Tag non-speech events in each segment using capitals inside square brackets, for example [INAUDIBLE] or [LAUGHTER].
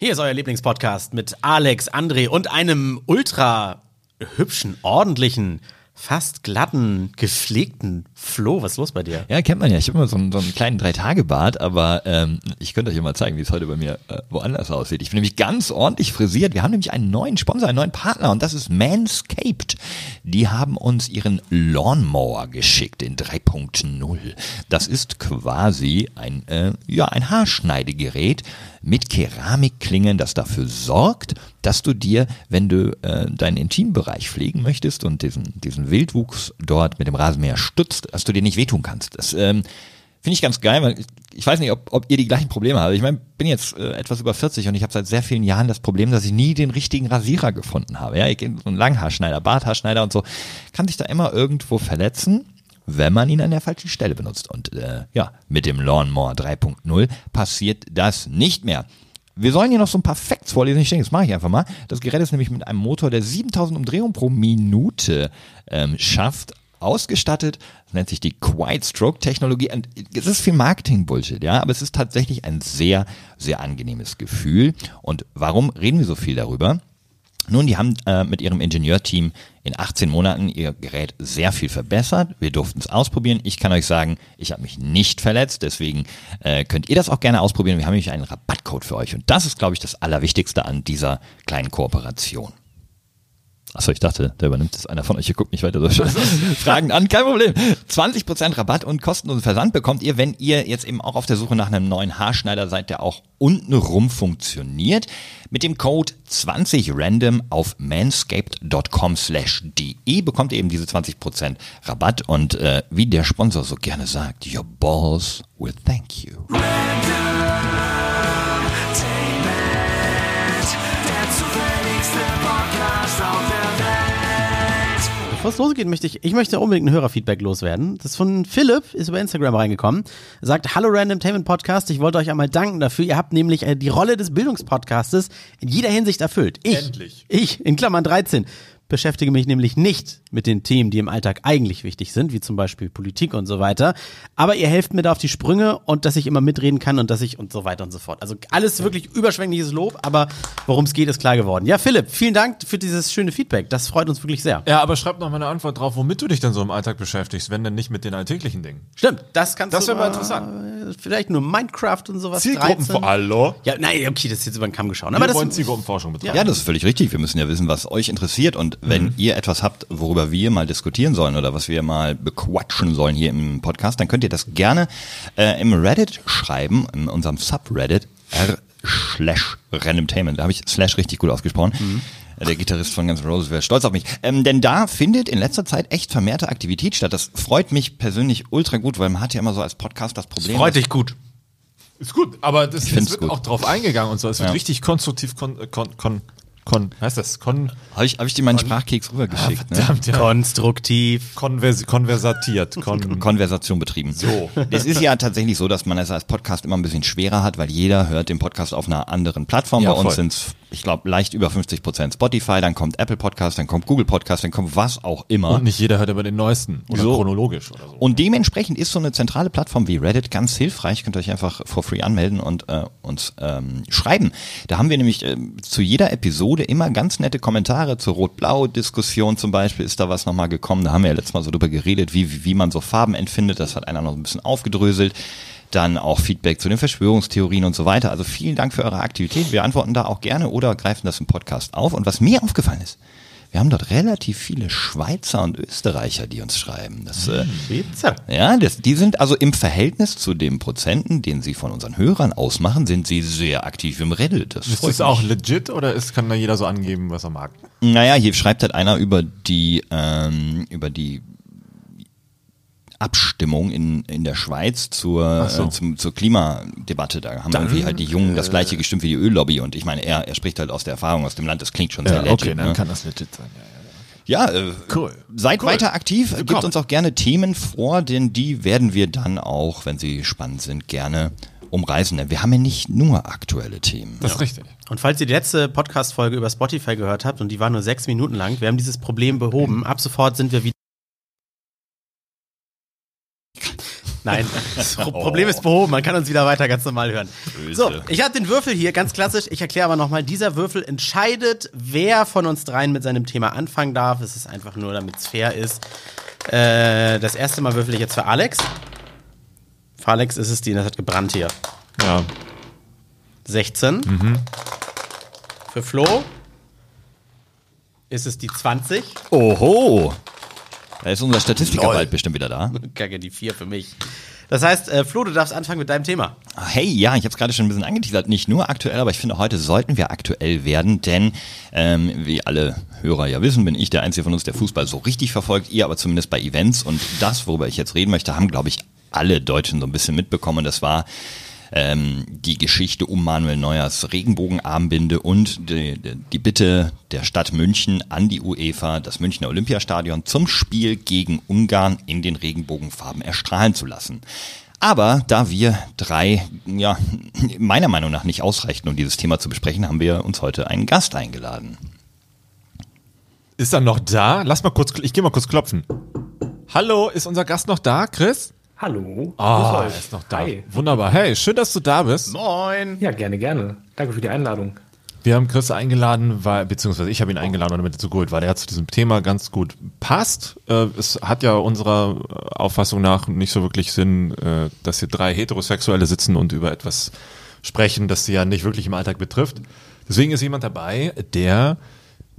Hier ist euer Lieblingspodcast mit Alex, André und einem ultra hübschen, ordentlichen, fast glatten, gepflegten Flo. Was ist los bei dir? Ja, kennt man ja. Ich habe immer so einen, so einen kleinen Drei-Tage-Bart, aber ähm, ich könnte euch ja mal zeigen, wie es heute bei mir äh, woanders aussieht. Ich bin nämlich ganz ordentlich frisiert. Wir haben nämlich einen neuen Sponsor, einen neuen Partner und das ist Manscaped. Die haben uns ihren Lawnmower geschickt, den 3.0. Das ist quasi ein, äh, ja, ein Haarschneidegerät mit Keramikklingen, das dafür sorgt, dass du dir, wenn du äh, deinen Intimbereich pflegen möchtest und diesen, diesen Wildwuchs dort mit dem Rasenmäher stützt, dass du dir nicht wehtun kannst. Das ähm, finde ich ganz geil, weil ich, weiß nicht, ob, ob ihr die gleichen Probleme habt. Ich meine, bin jetzt äh, etwas über 40 und ich habe seit sehr vielen Jahren das Problem, dass ich nie den richtigen Rasierer gefunden habe. Ja, ich so ein Langhaarschneider, Barthaarschneider und so, kann sich da immer irgendwo verletzen wenn man ihn an der falschen Stelle benutzt. Und äh, ja, mit dem Lawnmower 3.0 passiert das nicht mehr. Wir sollen hier noch so ein paar Facts vorlesen. Ich denke, das mache ich einfach mal. Das Gerät ist nämlich mit einem Motor, der 7000 Umdrehungen pro Minute ähm, schafft, ausgestattet. Das nennt sich die Quiet Stroke Technologie. Und es ist viel Marketing-Bullshit, ja, aber es ist tatsächlich ein sehr, sehr angenehmes Gefühl. Und warum reden wir so viel darüber? Nun, die haben äh, mit ihrem Ingenieurteam in 18 Monaten ihr Gerät sehr viel verbessert. Wir durften es ausprobieren. Ich kann euch sagen, ich habe mich nicht verletzt. Deswegen äh, könnt ihr das auch gerne ausprobieren. Wir haben nämlich einen Rabattcode für euch. Und das ist, glaube ich, das Allerwichtigste an dieser kleinen Kooperation. Achso, ich dachte, da übernimmt es einer von euch. Ihr guckt mich weiter so [LAUGHS] Fragen an. Kein Problem. 20% Rabatt und kostenlosen Versand bekommt ihr, wenn ihr jetzt eben auch auf der Suche nach einem neuen Haarschneider seid, der auch untenrum funktioniert. Mit dem Code 20random auf manscaped.com slash de bekommt ihr eben diese 20% Rabatt und äh, wie der Sponsor so gerne sagt, your balls will thank you. Bevor es losgeht, möchte ich, ich möchte unbedingt ein Hörerfeedback loswerden. Das ist von Philipp, ist über Instagram reingekommen. Er sagt, hallo Random Tainment Podcast, ich wollte euch einmal danken dafür. Ihr habt nämlich äh, die Rolle des Bildungspodcastes in jeder Hinsicht erfüllt. Ich, Endlich. ich, in Klammern 13, beschäftige mich nämlich nicht mit den Themen, die im Alltag eigentlich wichtig sind, wie zum Beispiel Politik und so weiter. Aber ihr helft mir da auf die Sprünge und dass ich immer mitreden kann und dass ich und so weiter und so fort. Also alles wirklich überschwängliches Lob, aber worum es geht, ist klar geworden. Ja, Philipp, vielen Dank für dieses schöne Feedback. Das freut uns wirklich sehr. Ja, aber schreib noch mal eine Antwort drauf, womit du dich denn so im Alltag beschäftigst, wenn denn nicht mit den alltäglichen Dingen. Stimmt, das kannst Das du. wäre mal interessant. Vielleicht nur Minecraft und sowas. Zielgruppen 13. Hallo? Ja, nein, okay, das ist jetzt über den Kamm geschaut. Wir Aber das, wollen Zielgruppenforschung betreiben. Ja, das ist völlig richtig. Wir müssen ja wissen, was euch interessiert. Und wenn ihr etwas habt, worüber wir mal diskutieren sollen oder was wir mal bequatschen sollen hier im Podcast, dann könnt ihr das gerne äh, im Reddit schreiben, in unserem Subreddit r slash randomtainment. Da habe ich slash richtig gut ausgesprochen. Äh, Der Gitarrist von Guns N' Roses wäre stolz auf mich. Ähm, denn da findet in letzter Zeit echt vermehrte Aktivität statt. Das freut mich persönlich ultra gut, weil man hat ja immer so als Podcast das Problem. freut dich gut. Ist gut, aber das, es find's wird gut. auch drauf eingegangen und so. Es wird Ja. richtig konstruktiv kon, äh, kon, kon, kon, heißt das? Kon, Habe ich, hab ich dir meinen Sprachkeks rübergeschickt. ne? verdammt, ja. Konstruktiv. Konvers, konversatiert. Kon, [LAUGHS] Konversation betrieben. So. Es ist ja tatsächlich so, dass man es als Podcast immer ein bisschen schwerer hat, weil jeder hört den Podcast auf einer anderen Plattform. Ja, Bei uns sind es, ich glaube, leicht über 50 Prozent Spotify, dann kommt Apple Podcast, dann kommt Google Podcast, dann kommt was auch immer. und nicht jeder hört aber den neuesten oder So. chronologisch oder so. Und dementsprechend ist so eine zentrale Plattform wie Reddit ganz hilfreich. Könnt ihr euch einfach for free anmelden und äh, uns ähm, schreiben. Da haben wir nämlich ähm, zu jeder Episode immer ganz nette Kommentare zur Rot-Blau-Diskussion zum Beispiel. Ist da was nochmal gekommen? Da haben wir ja letztes Mal so drüber geredet, wie, wie, wie man so Farben empfindet. Das hat einer noch ein bisschen aufgedröselt. Dann auch Feedback zu den Verschwörungstheorien und so weiter. Also vielen Dank für eure Aktivität. Wir antworten da auch gerne oder greifen das im Podcast auf. Und was mir aufgefallen ist, wir haben dort relativ viele Schweizer und Österreicher, die uns schreiben. Das, äh, Witze. ja, das, die sind also im Verhältnis zu den Prozenten, den sie von unseren Hörern ausmachen, sind sie sehr aktiv im Reddit. Das ist das auch legit oder ist, kann da jeder so angeben, was er mag? Naja, hier schreibt halt einer über die, ähm, über die Abstimmung in, in der Schweiz zur, so. äh, zum, zur Klimadebatte. Da haben irgendwie halt die Jungen das gleiche gestimmt wie die Öllobby. Und ich meine, er, er spricht halt aus der Erfahrung aus dem Land. Das klingt schon sehr legit. ne? das legit sein. Ja, ja. Ja, äh, Cool. seid Cool. weiter aktiv, Willkommen. gebt uns auch gerne Themen vor, denn die werden wir dann auch, wenn sie spannend sind, gerne umreißen. Denn wir haben ja nicht nur aktuelle Themen. Das ist richtig. Und falls ihr die letzte Podcast-Folge über Spotify gehört habt und die war nur sechs Minuten lang, wir haben dieses Problem behoben. Ab sofort sind wir wieder. Nein, [LAUGHS] das Problem ist behoben. Man kann uns wieder weiter ganz normal hören. So, ich habe den Würfel hier, ganz klassisch. Ich erkläre aber nochmal, dieser Würfel entscheidet, wer von uns dreien mit seinem Thema anfangen darf. Es ist einfach nur, damit es fair ist. Äh, das erste Mal würfel ich jetzt für Alex. Für Alex ist es die, das hat gebrannt hier. Ja. 16. Für Flo ist es die 20. Oho. Da ist unser Statistiker bald bestimmt wieder da. Kacke, die 4 für mich. Das heißt, äh, Flo, du darfst anfangen mit deinem Thema. Hey, ja, ich habe es gerade schon ein bisschen angeteasert. Nicht nur aktuell, aber ich finde, heute sollten wir aktuell werden, denn ähm, wie alle Hörer ja wissen, bin ich der Einzige von uns, der Fußball so richtig verfolgt. Ihr aber zumindest bei Events. Und das, worüber ich jetzt reden möchte, haben, glaube ich, alle Deutschen so ein bisschen mitbekommen. Das war ähm, die Geschichte um Manuel Neuers Regenbogenarmbinde und die, die Bitte der Stadt München an die UEFA, das Münchner Olympiastadion zum Spiel gegen Ungarn in den Regenbogenfarben erstrahlen zu lassen. Aber da wir drei, ja, meiner Meinung nach nicht ausreichten, um dieses Thema zu besprechen, haben wir uns heute einen Gast eingeladen. Ist er noch da? Lass mal kurz, ich gehe mal kurz klopfen. Hallo, ist unser Gast noch da, Chris? Hallo. Ah, grüß er ist noch da. Hi. Wunderbar. Hey, schön, dass du da bist. Moin. Ja, gerne, gerne. Danke für die Einladung. Wir haben Chris eingeladen, weil, beziehungsweise ich habe ihn eingeladen und damit dazu geholt, weil er zu diesem Thema ganz gut passt. Äh, es hat ja unserer äh, Auffassung nach nicht so wirklich Sinn, äh, dass hier drei Heterosexuelle sitzen und über etwas sprechen, das sie ja nicht wirklich im Alltag betrifft. Deswegen ist jemand dabei, der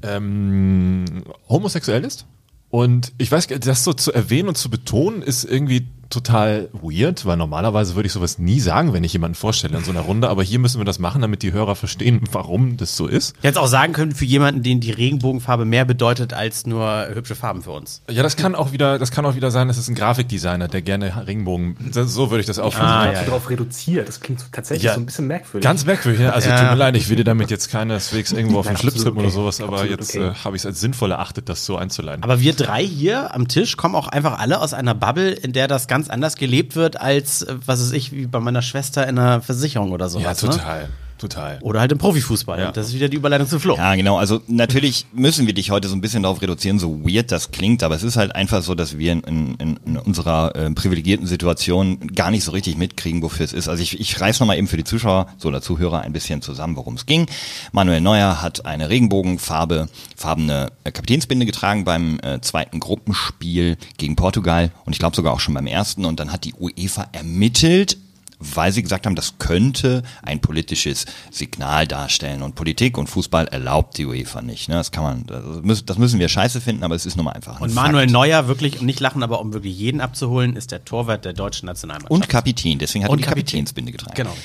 ähm, homosexuell ist. Und ich weiß, das so zu erwähnen und zu betonen, ist irgendwie total weird, weil normalerweise würde ich sowas nie sagen, wenn ich jemanden vorstelle in so einer Runde. Aber hier müssen wir das machen, damit die Hörer verstehen, warum das so ist. Ich hätte es auch sagen können, für jemanden, den die Regenbogenfarbe mehr bedeutet als nur hübsche Farben für uns. Ja, das kann auch wieder, das kann auch wieder sein, das ist ein Grafikdesigner, der gerne Regenbogen. So würde ich das auffassen. Ah, ja, ja. darauf reduziert. Das klingt tatsächlich Ja. so ein bisschen merkwürdig. Ganz merkwürdig. ja. Also Ja. tut mir leid, ich will dir damit jetzt keineswegs irgendwo auf den Schlips tippen oder okay. sowas, aber Absolut jetzt okay. äh, habe ich es als sinnvoll erachtet, das so einzuleiten. Aber wir drei hier am Tisch kommen auch einfach alle aus einer Bubble, in der das ganz anders gelebt wird als, äh, was weiß ich, wie bei meiner Schwester in einer Versicherung oder ja, sowas. Ne? Total. Oder halt im Profifußball. Ja. Das ist wieder die Überleitung zu Flo. Ja, genau. Also natürlich müssen wir dich heute so ein bisschen darauf reduzieren, so weird das klingt, aber es ist halt einfach so, dass wir in, in, in unserer äh, privilegierten Situation gar nicht so richtig mitkriegen, wofür es ist. Also ich, ich reiß nochmal eben für die Zuschauer so oder Zuhörer ein bisschen zusammen, worum es ging. Manuel Neuer hat eine Regenbogenfarbe, farbene äh, Kapitänsbinde getragen beim äh, zweiten Gruppenspiel gegen Portugal und ich glaube sogar auch schon beim ersten. Und dann hat die UEFA ermittelt, weil sie gesagt haben, das könnte ein politisches Signal darstellen. Und Politik und Fußball erlaubt die UEFA nicht. Ne? Das kann man, das müssen, wir scheiße finden, aber es ist nun mal einfach ein Und Manuel Fakt. Neuer, wirklich, und nicht lachen, aber um wirklich jeden abzuholen, ist der Torwart der deutschen Nationalmannschaft. Und Kapitän, deswegen hat er die Kapitän. Kapitänsbinde getragen. Genau.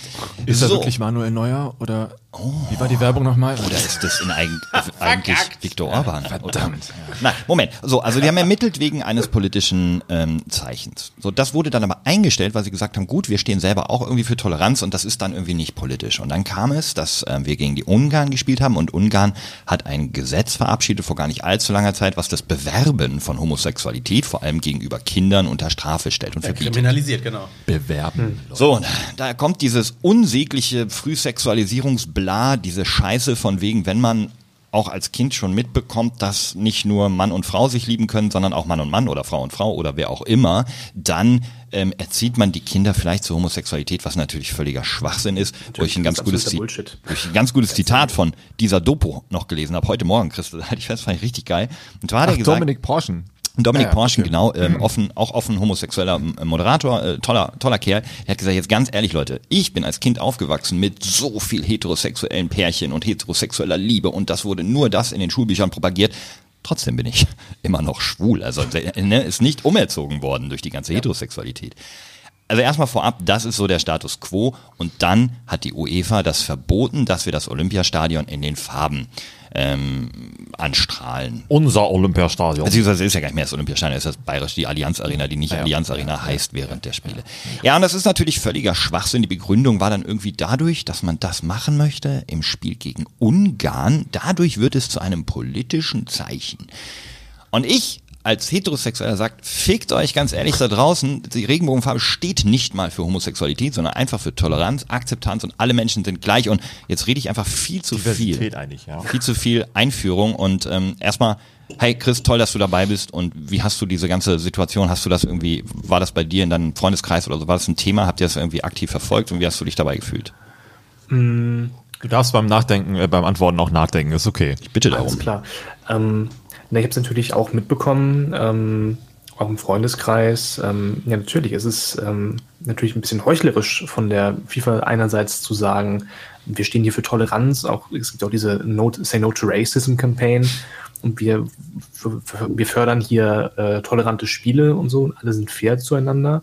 Ist er So. wirklich Manuel Neuer oder wie war die Werbung nochmal? Oder ist das in eigen, [LAUGHS] eigentlich Viktor Orban? verdammt. Nein, Moment. So, also die haben ermittelt wegen eines politischen ähm, Zeichens. So, das wurde dann aber eingestellt, weil sie gesagt haben, gut, wir stehen selber auch irgendwie für Toleranz und das ist dann irgendwie nicht politisch. Und dann kam es, dass ähm, wir gegen die Ungarn gespielt haben und Ungarn hat ein Gesetz verabschiedet vor gar nicht allzu langer Zeit, was das Bewerben von Homosexualität vor allem gegenüber Kindern unter Strafe stellt und verbietet. Kriminalisiert, genau. Bewerben. So, und da kommt dieses unsägliche Frühsexualisierungsbla, diese Scheiße von wegen, wenn man auch als Kind schon mitbekommt, dass nicht nur Mann und Frau sich lieben können, sondern auch Mann und Mann oder Frau und Frau oder wer auch immer, dann ähm, erzieht man die Kinder vielleicht zur Homosexualität, was natürlich völliger Schwachsinn ist, wo ich ein ganz gutes, absoluter Zi- Bullshit. ich ein ganz gutes Zitat von dieser Dopo noch gelesen habe, heute Morgen, Christel, hatte [LAUGHS] ich fest, fand ich richtig geil. Und zwar hat er Ach, gesagt, Dominik Porschen. Dominik Ja, ja, Porschen, okay. genau, ähm, offen, auch offen homosexueller äh, Moderator, äh, toller, toller Kerl. Er hat gesagt, jetzt ganz ehrlich, Leute, ich bin als Kind aufgewachsen mit so viel heterosexuellen Pärchen und heterosexueller Liebe und das wurde nur das in den Schulbüchern propagiert. Trotzdem bin ich [LAUGHS] immer noch schwul, also äh, ne, ist nicht umerzogen worden durch die ganze Heterosexualität. Also erstmal vorab, das ist so der Status quo und dann hat die UEFA das verboten, dass wir das Olympiastadion in den Farben ähm, anstrahlen. Unser Olympiastadion. Beziehungsweise ist ja gar nicht mehr das Olympiastadion, ist das bayerisch die Allianz Arena, die nicht Allianz Arena heißt während der Spiele. Ja, und das ist natürlich völliger Schwachsinn. Die Begründung war dann irgendwie dadurch, dass man das machen möchte im Spiel gegen Ungarn. Dadurch wird es zu einem politischen Zeichen. Und ich als Heterosexueller sagt, fickt euch ganz ehrlich da draußen, die Regenbogenfarbe steht nicht mal für Homosexualität, sondern einfach für Toleranz, Akzeptanz und alle Menschen sind gleich und jetzt rede ich einfach viel zu viel. Diversität eigentlich, ja. Viel zu viel Einführung und ähm, erstmal, hey Chris, toll, dass du dabei bist und wie hast du diese ganze Situation, hast du das irgendwie, war das bei dir in deinem Freundeskreis oder so, war das ein Thema, habt ihr das irgendwie aktiv verfolgt und wie hast du dich dabei gefühlt? Du darfst beim Nachdenken, äh, beim Antworten auch nachdenken, ist okay. Ich bitte Alles darum. klar. Ähm, na, ich habe es natürlich auch mitbekommen, ähm, auch im Freundeskreis. Ähm, ja, natürlich, es ist ähm, natürlich ein bisschen heuchlerisch von der FIFA einerseits zu sagen, wir stehen hier für Toleranz, auch es gibt auch diese no, Say No to Racism Campaign und wir, wir fördern hier äh, tolerante Spiele und so und alle sind fair zueinander.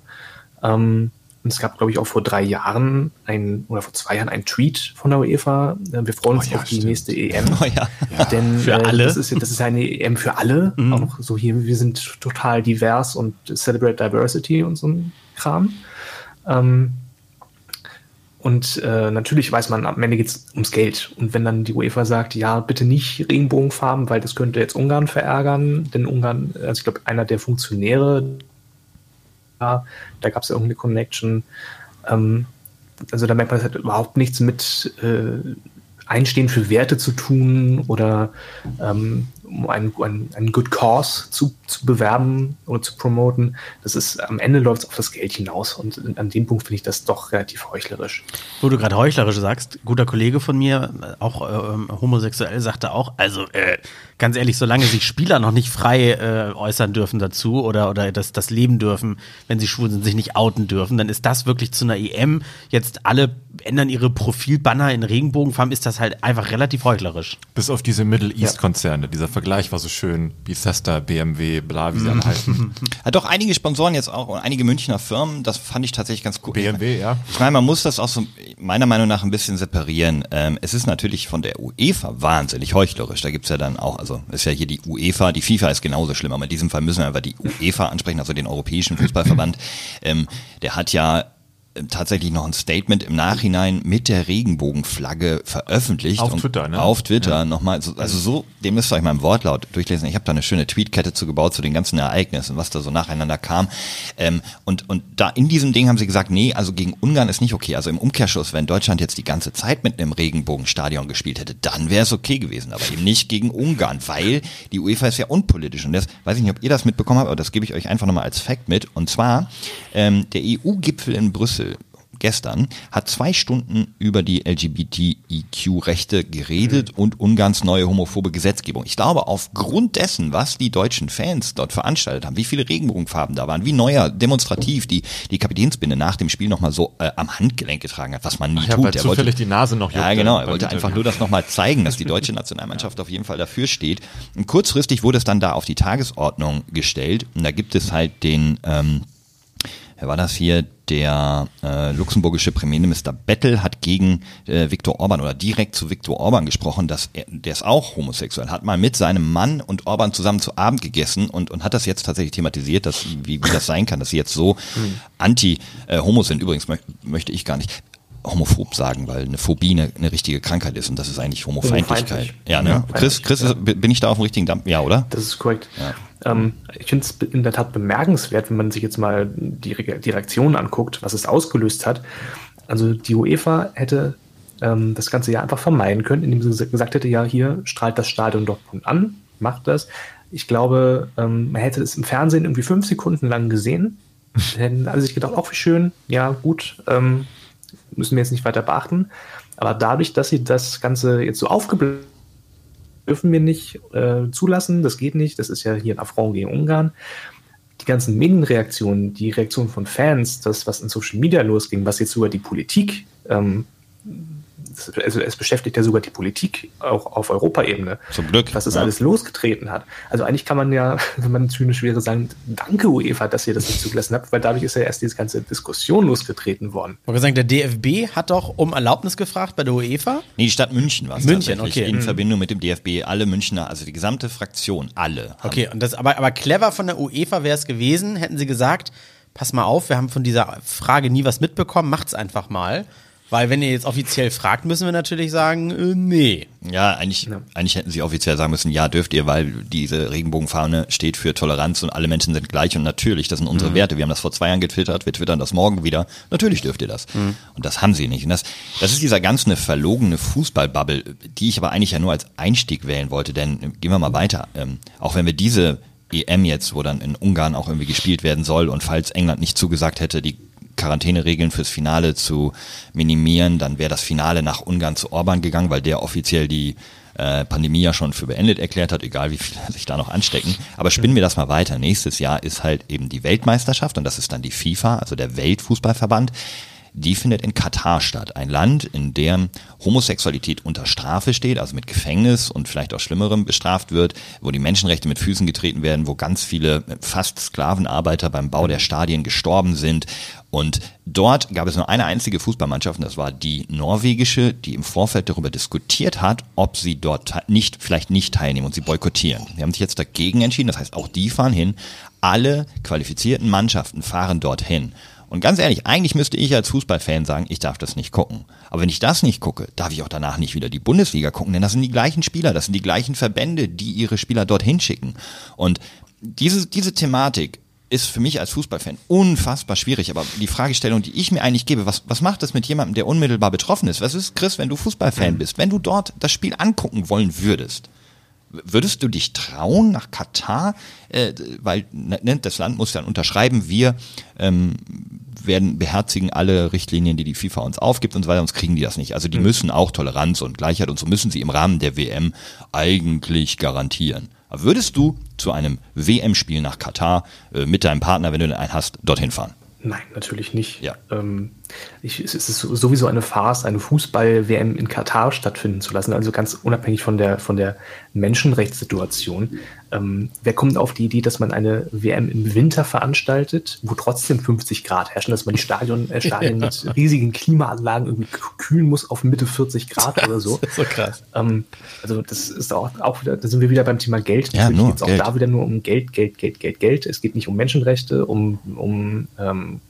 Ähm, und es gab, glaube ich, auch vor drei Jahren ein, oder vor zwei Jahren ein Tweet von der UEFA. Äh, Wir freuen uns Oh ja, auf die stimmt. nächste EM. [LAUGHS] Oh ja. Denn [LAUGHS] Für äh, alle. Das ist, das ist eine EM für alle. Auch noch so hier, wir sind total divers und celebrate diversity und so ein Kram. Ähm, und äh, natürlich weiß man, am Ende geht es ums Geld. Und wenn dann die UEFA sagt, ja, bitte nicht Regenbogenfarben, weil das könnte jetzt Ungarn verärgern, denn Ungarn, also ich glaube, einer der Funktionäre, da, gab es ja irgendeine Connection. Ähm, also da merkt man, es hat überhaupt nichts mit äh, Einstehen für Werte zu tun oder ähm, um einen, einen, einen Good Cause zu, zu bewerben oder zu promoten. Das ist am Ende läuft es auf das Geld hinaus und an dem Punkt finde ich das doch relativ heuchlerisch. Wo du gerade heuchlerisch sagst, guter Kollege von mir, auch ähm, homosexuell, sagte auch, also äh, ganz ehrlich, solange sich Spieler noch nicht frei äh, äußern dürfen dazu oder, oder das, das leben dürfen, wenn sie schwul sind, sich nicht outen dürfen, dann ist das wirklich zu einer EM. Jetzt alle ändern ihre Profilbanner in Regenbogenfarben, ist das halt einfach relativ heuchlerisch. Bis auf diese Middle East Konzerne. Dieser Vergleich war so schön. Bethesda, BMW, bla, wie sie alle heißen. [LAUGHS] Hat doch einige Sponsoren jetzt auch und einige Münchner Firmen, das fand ich tatsächlich ganz cool. BMW, ja. Ich meine, man muss das auch so meiner Meinung nach ein bisschen separieren. Ähm, es ist natürlich von der UEFA wahnsinnig heuchlerisch. Da gibt's ja dann auch, also ist ja hier die UEFA, die FIFA ist genauso schlimm, aber in diesem Fall müssen wir einfach die UEFA ansprechen, also den Europäischen Fußballverband. [LAUGHS] Ähm, der hat ja tatsächlich noch ein Statement im Nachhinein mit der Regenbogenflagge veröffentlicht. Auf und Twitter, ne? Auf Twitter nochmal, so, also so, dem müsst ihr euch mal im Wortlaut durchlesen. Ich habe da eine schöne Tweetkette zu gebaut zu den ganzen Ereignissen, was da so nacheinander kam. Ähm, und, und da in diesem Ding haben sie gesagt, nee, also gegen Ungarn ist nicht okay. Also im Umkehrschluss, wenn Deutschland jetzt die ganze Zeit mit einem Regenbogenstadion gespielt hätte, dann wäre es okay gewesen, aber eben nicht gegen Ungarn, weil die UEFA ist ja unpolitisch. Und das weiß ich nicht, ob ihr das mitbekommen habt, aber das gebe ich euch einfach nochmal als Fact mit. Und zwar ähm, der EU-Gipfel in Brüssel gestern, hat zwei Stunden über die LGBTIQ-Rechte geredet und Ungarns neue homophobe Gesetzgebung. Ich glaube, aufgrund dessen, was die deutschen Fans dort veranstaltet haben, wie viele Regenbogenfarben da waren, wie neuer demonstrativ die, die Kapitänsbinde nach dem Spiel nochmal so äh, am Handgelenk getragen hat, was man nie Ja, tut. Er zufällig die Nase noch ja, genau. Er wollte einfach nur das nochmal zeigen, dass die [LAUGHS] deutsche Nationalmannschaft auf jeden Fall dafür steht. Und kurzfristig wurde es dann da auf die Tagesordnung gestellt. Und da gibt es halt den, ähm, wer war das hier? Der äh, luxemburgische Premierminister Bettel hat gegen äh, Viktor Orban oder direkt zu Viktor Orban gesprochen, dass er, der ist auch homosexuell, hat mal mit seinem Mann und Orban zusammen zu Abend gegessen und, und hat das jetzt tatsächlich thematisiert, dass, wie, wie das sein kann, dass sie jetzt so anti-homo sind. Übrigens mö möchte ich gar nicht homophob sagen, weil eine Phobie eine, eine richtige Krankheit ist und das ist eigentlich Homofeindlichkeit. Homofeindlich. Ja, ne? Ja, Chris, Chris, ist, bin ich da auf dem richtigen Dampf? Ja, oder? Das ist korrekt. Ähm, ich finde es in der Tat bemerkenswert, wenn man sich jetzt mal die, Re- die Reaktion anguckt, was es ausgelöst hat. Also die UEFA hätte ähm, das ganze Jahr einfach vermeiden können, indem sie gesagt hätte, ja, hier strahlt das Stadion Dortmund an, macht das. Ich glaube, ähm, man hätte es im Fernsehen irgendwie fünf Sekunden lang gesehen. [LAUGHS] Hätten alle sich gedacht, auch wie schön, ja, gut, ähm, müssen wir jetzt nicht weiter beachten. Aber dadurch, dass sie das Ganze jetzt so aufgebläht dürfen wir nicht äh, zulassen, das geht nicht, das ist ja hier ein Affront gegen Ungarn. Die ganzen Medienreaktionen, die Reaktionen von Fans, das, was in Social Media losging, was jetzt sogar die Politik, ähm, es- also es beschäftigt ja sogar die Politik auch auf Europaebene, Zum Glück, was das ja. alles losgetreten hat. Also eigentlich kann man ja, [LAUGHS] wenn man zynisch wäre, sagen, danke UEFA, dass ihr das nicht zugelassen habt, weil dadurch ist ja erst diese ganze Diskussion losgetreten worden. Ich wollte sagen, der DFB hat doch um Erlaubnis gefragt bei der UEFA. Nee, die Stadt München war es München, okay. In Mhm. Verbindung mit dem DFB, alle Münchner, also die gesamte Fraktion, alle. Okay, und das, aber, aber clever von der UEFA wäre es gewesen, hätten sie gesagt, pass mal auf, wir haben von dieser Frage nie was mitbekommen, macht's einfach mal. Weil wenn ihr jetzt offiziell fragt, müssen wir natürlich sagen, äh, nee. Ja, eigentlich, eigentlich hätten sie offiziell sagen müssen, ja, dürft ihr, weil diese Regenbogenfahne steht für Toleranz und alle Menschen sind gleich und natürlich, das sind unsere Werte. Wir haben das vor zwei Jahren getwittert, wir twittern das morgen wieder. Natürlich dürft ihr das. Und das haben sie nicht. Und das, das ist dieser ganz eine verlogene Fußballbubble, die ich aber eigentlich ja nur als Einstieg wählen wollte, denn äh, gehen wir mal weiter. Ähm, auch wenn wir diese EM jetzt, wo dann in Ungarn auch irgendwie gespielt werden soll und falls England nicht zugesagt hätte, die Quarantäneregeln fürs Finale zu minimieren, dann wäre das Finale nach Ungarn zu Orban gegangen, weil der offiziell die äh, Pandemie ja schon für beendet erklärt hat, egal wie viele [LAUGHS] sich da noch anstecken. Aber spinnen wir das mal weiter. Nächstes Jahr ist halt eben die Weltmeisterschaft und das ist dann die FIFA, also der Weltfußballverband. Die findet in Katar statt. Ein Land, in dem Homosexualität unter Strafe steht, also mit Gefängnis und vielleicht auch Schlimmerem bestraft wird, wo die Menschenrechte mit Füßen getreten werden, wo ganz viele fast Sklavenarbeiter beim Bau der Stadien gestorben sind und dort gab es nur eine einzige Fußballmannschaft, und das war die norwegische, die im Vorfeld darüber diskutiert hat, ob sie dort nicht, vielleicht nicht teilnehmen und sie boykottieren. Sie haben sich jetzt dagegen entschieden, das heißt, auch die fahren hin. Alle qualifizierten Mannschaften fahren dorthin. Und ganz ehrlich, eigentlich müsste ich als Fußballfan sagen, ich darf das nicht gucken. Aber wenn ich das nicht gucke, darf ich auch danach nicht wieder die Bundesliga gucken, denn das sind die gleichen Spieler, das sind die gleichen Verbände, die ihre Spieler dorthin schicken. Und diese, diese Thematik ist für mich als Fußballfan unfassbar schwierig. Aber die Fragestellung, die ich mir eigentlich gebe, was, was macht das mit jemandem, der unmittelbar betroffen ist? Was ist, Chris, wenn du Fußballfan bist? Wenn du dort das Spiel angucken wollen würdest, würdest du dich trauen nach Katar? Äh, weil ne, das Land muss dann unterschreiben, wir ähm, werden beherzigen alle Richtlinien, die die FIFA uns aufgibt und so weiter, sonst kriegen die das nicht. Also die müssen auch Toleranz und Gleichheit und so müssen sie im Rahmen der WM eigentlich garantieren. Aber würdest du zu einem WM-Spiel nach Katar äh, mit deinem Partner, wenn du einen hast, dorthin fahren? Nein, natürlich nicht. Ja. Ähm, ich, es ist sowieso eine Farce, eine Fußball-WM in Katar stattfinden zu lassen, also ganz unabhängig von der, von der Menschenrechtssituation. Ähm, wer kommt auf die Idee, dass man eine WM im Winter veranstaltet, wo trotzdem 50 Grad herrschen, dass man die Stadion, äh, Stadien mit [LAUGHS] riesigen Klimaanlagen irgendwie kühlen muss auf Mitte 40 Grad oder so? Das ist so krass. Ähm, also das ist auch, auch wieder, da sind wir wieder beim Thema Geld. Ja, Natürlich nur geht's auch da wieder nur um Geld, Geld, Geld, Geld, Geld. Es geht nicht um Menschenrechte, um, um ähm,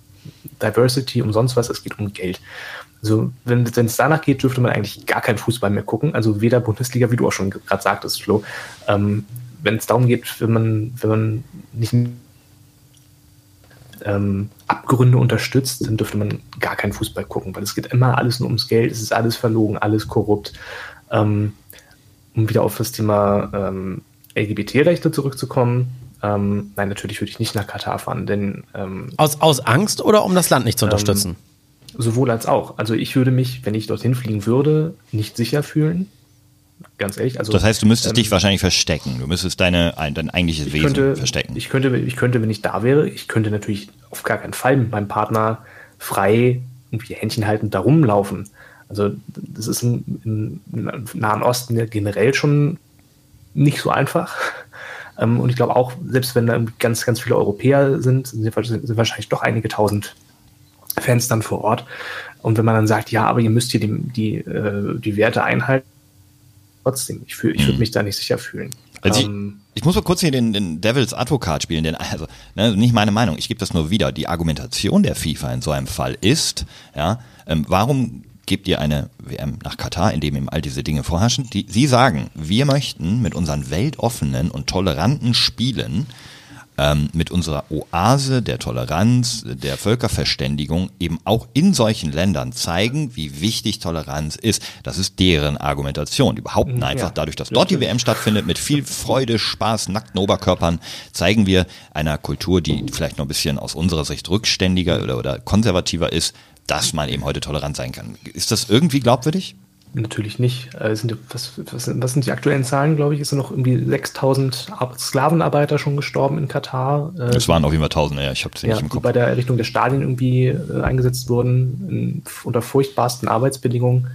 Diversity, um sonst was, es geht um Geld. Also wenn es danach geht, dürfte man eigentlich gar keinen Fußball mehr gucken. Also weder Bundesliga, wie du auch schon gerade sagtest, Flo. Ähm, wenn es darum geht, wenn man, wenn man nicht ähm, Abgründe unterstützt, dann dürfte man gar keinen Fußball gucken, weil es geht immer alles nur ums Geld, es ist alles verlogen, alles korrupt. Ähm, um wieder auf das Thema ähm, LGBT-Rechte zurückzukommen, ähm, nein, natürlich würde ich nicht nach Katar fahren, denn ähm, Aus, aus Angst oder um das Land nicht zu unterstützen? sowohl als auch. Also ich würde mich, wenn ich dorthin fliegen würde, nicht sicher fühlen. Ganz ehrlich. Also, Das heißt, du müsstest ähm, dich wahrscheinlich verstecken. Du müsstest deine, ein, dein eigentliches ich Wesen könnte, verstecken. Ich könnte, ich könnte, wenn ich da wäre, ich könnte natürlich auf gar keinen Fall mit meinem Partner frei irgendwie Händchen haltend da rumlaufen. Also das ist im, im Nahen Osten ja generell schon nicht so einfach. Ähm, Und ich glaube auch, selbst wenn da ganz, ganz viele Europäer sind, sind sind wahrscheinlich doch einige tausend Fans dann vor Ort. Und wenn man dann sagt, ja, aber ihr müsst hier die, die, äh, die Werte einhalten, trotzdem, ich, fühl, ich würde mich da nicht sicher fühlen. Mhm. Also Ähm, ich, ich muss mal kurz hier den, den Devil's Advocat spielen, denn also ne, nicht meine Meinung, ich gebe das nur wieder. Die Argumentation der FIFA in so einem Fall ist, ja, ähm, warum gebt ihr eine WM nach Katar, in dem eben all diese Dinge vorherrschen? Die, sie sagen, wir möchten mit unseren weltoffenen und toleranten Spielen ähm, mit unserer Oase der Toleranz, der Völkerverständigung eben auch in solchen Ländern zeigen, wie wichtig Toleranz ist. Das ist deren Argumentation. Die behaupten einfach, Ja, dadurch, dass dort die WM stattfindet, mit viel Freude, Spaß, nackten Oberkörpern, zeigen wir einer Kultur, die vielleicht noch ein bisschen aus unserer Sicht rückständiger oder, oder konservativer ist, dass man eben heute tolerant sein kann. Ist das irgendwie glaubwürdig? Natürlich nicht. Äh, sind, was, was, sind- was sind die aktuellen Zahlen, glaube ich? Es sind noch irgendwie 6000 Ar- Sklavenarbeiter schon gestorben in Katar. Äh, Es waren auf jeden Fall Tausende, ja, ich habe es ja, nicht im die Kopf. bei der Errichtung der Stadien irgendwie äh, eingesetzt wurden, in, unter furchtbarsten Arbeitsbedingungen.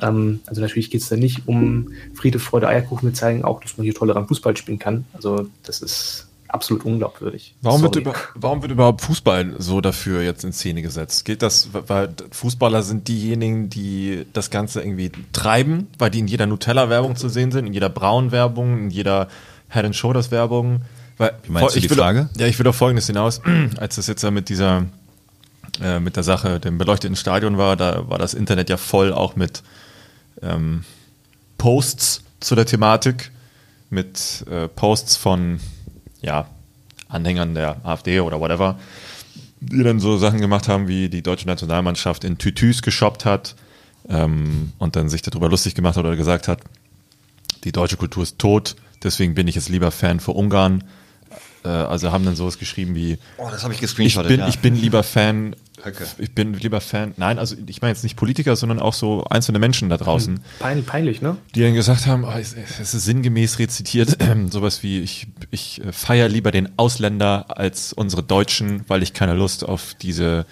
Ähm, also natürlich geht es da nicht um Friede, Freude, Eierkuchen. Wir zeigen auch, dass man hier tolerant Fußball spielen kann. Also das ist absolut unglaubwürdig. Warum wird, über, warum wird überhaupt Fußball so dafür jetzt in Szene gesetzt? Geht das, weil Fußballer sind diejenigen, die das Ganze irgendwie treiben, weil die in jeder Nutella-Werbung zu sehen sind, in jeder Braun-Werbung, in jeder Head and Shoulders-Werbung? Weil, Wie meinst du ich die will, Frage? Ja, ich will auf Folgendes hinaus, [CLEARS THROAT] als das jetzt ja mit dieser äh, mit der Sache, dem beleuchteten Stadion war, da war das Internet ja voll auch mit ähm, Posts zu der Thematik, mit äh, Posts von ja, Anhängern der AfD oder whatever, die dann so Sachen gemacht haben, wie die deutsche Nationalmannschaft in Tütüs geshoppt hat ähm, und dann sich darüber lustig gemacht hat oder gesagt hat, die deutsche Kultur ist tot, deswegen bin ich jetzt lieber Fan für Ungarn. Äh, also haben dann sowas geschrieben wie, Oh, das habe ich ich bin, ja. ich bin lieber Fan. Höcke. Ich bin lieber Fan. Nein, also ich meine jetzt nicht Politiker, sondern auch so einzelne Menschen da draußen, Pein, peinlich, ne? die dann gesagt haben, oh, es, es ist sinngemäß rezitiert, [CLEARS THROAT] sowas wie ich, ich feiere lieber den Ausländer als unsere Deutschen, weil ich keine Lust auf diese,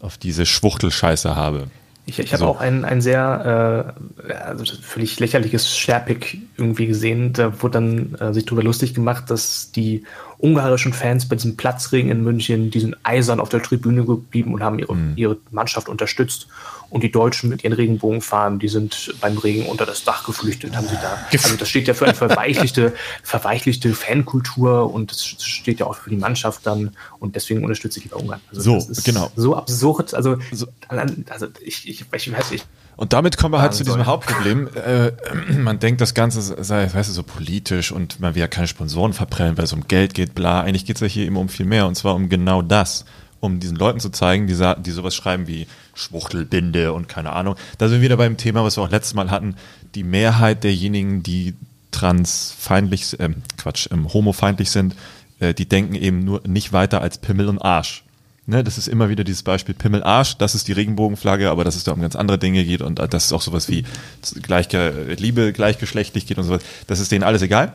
auf diese Schwuchtelscheiße habe. Ich, ich habe So. auch ein, ein sehr äh, also völlig lächerliches Sharepick irgendwie gesehen. Da wurde dann äh, sich darüber lustig gemacht, dass die ungarischen Fans bei diesem Platzregen in München, die sind eisern auf der Tribüne geblieben und haben ihre, ihre Mannschaft unterstützt. Und die Deutschen mit ihren Regenbogenfahnen, die sind beim Regen unter das Dach geflüchtet, haben sie da. Also das steht ja für eine verweichlichte, [LAUGHS] verweichlichte Fankultur und das steht ja auch für die Mannschaft dann und deswegen unterstütze ich lieber Ungarn. Also So, das ist genau. So absurd. Also, also ich, ich, ich weiß nicht. Und damit kommen wir halt zu diesem. Hauptproblem. [LAUGHS] Äh, man denkt, das Ganze sei, weißt du, so politisch und man will ja keine Sponsoren verprellen, weil es um Geld geht, bla. Eigentlich geht es ja hier immer um viel mehr und zwar um genau das. Um diesen Leuten zu zeigen, die, die sowas schreiben wie Schwuchtelbinde und keine Ahnung. Da sind wir wieder beim Thema, was wir auch letztes Mal hatten. Die Mehrheit derjenigen, die transfeindlich, ähm, Quatsch, ähm, homofeindlich sind, äh, die denken eben nur nicht weiter als Pimmel und Arsch. Ne, das ist immer wieder dieses Beispiel Pimmel Arsch, das ist die Regenbogenflagge, aber dass es da um ganz andere Dinge geht und dass es auch sowas wie Gleichge Liebe gleichgeschlechtlich geht und sowas, das ist denen alles egal.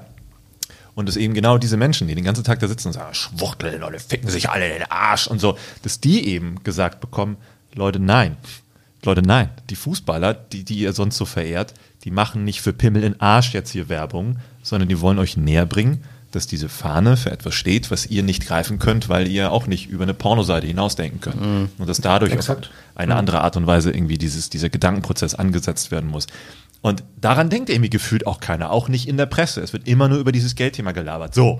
Und es eben genau diese Menschen, die den ganzen Tag da sitzen und sagen, schwuchteln oder ficken sich alle in den Arsch und so, dass die eben gesagt bekommen, Leute, nein. Leute, nein. Die Fußballer, die, die ihr sonst so verehrt, die machen nicht für Pimmel in Arsch jetzt hier Werbung, sondern die wollen euch näher bringen, dass diese Fahne für etwas steht, was ihr nicht greifen könnt, weil ihr auch nicht über eine Pornoseite hinausdenken könnt. Und dass dadurch auf Exakt. eine andere Art und Weise irgendwie dieses, dieser Gedankenprozess angesetzt werden muss. Und daran denkt irgendwie gefühlt auch keiner, auch nicht in der Presse. Es wird immer nur über dieses Geldthema gelabert. So.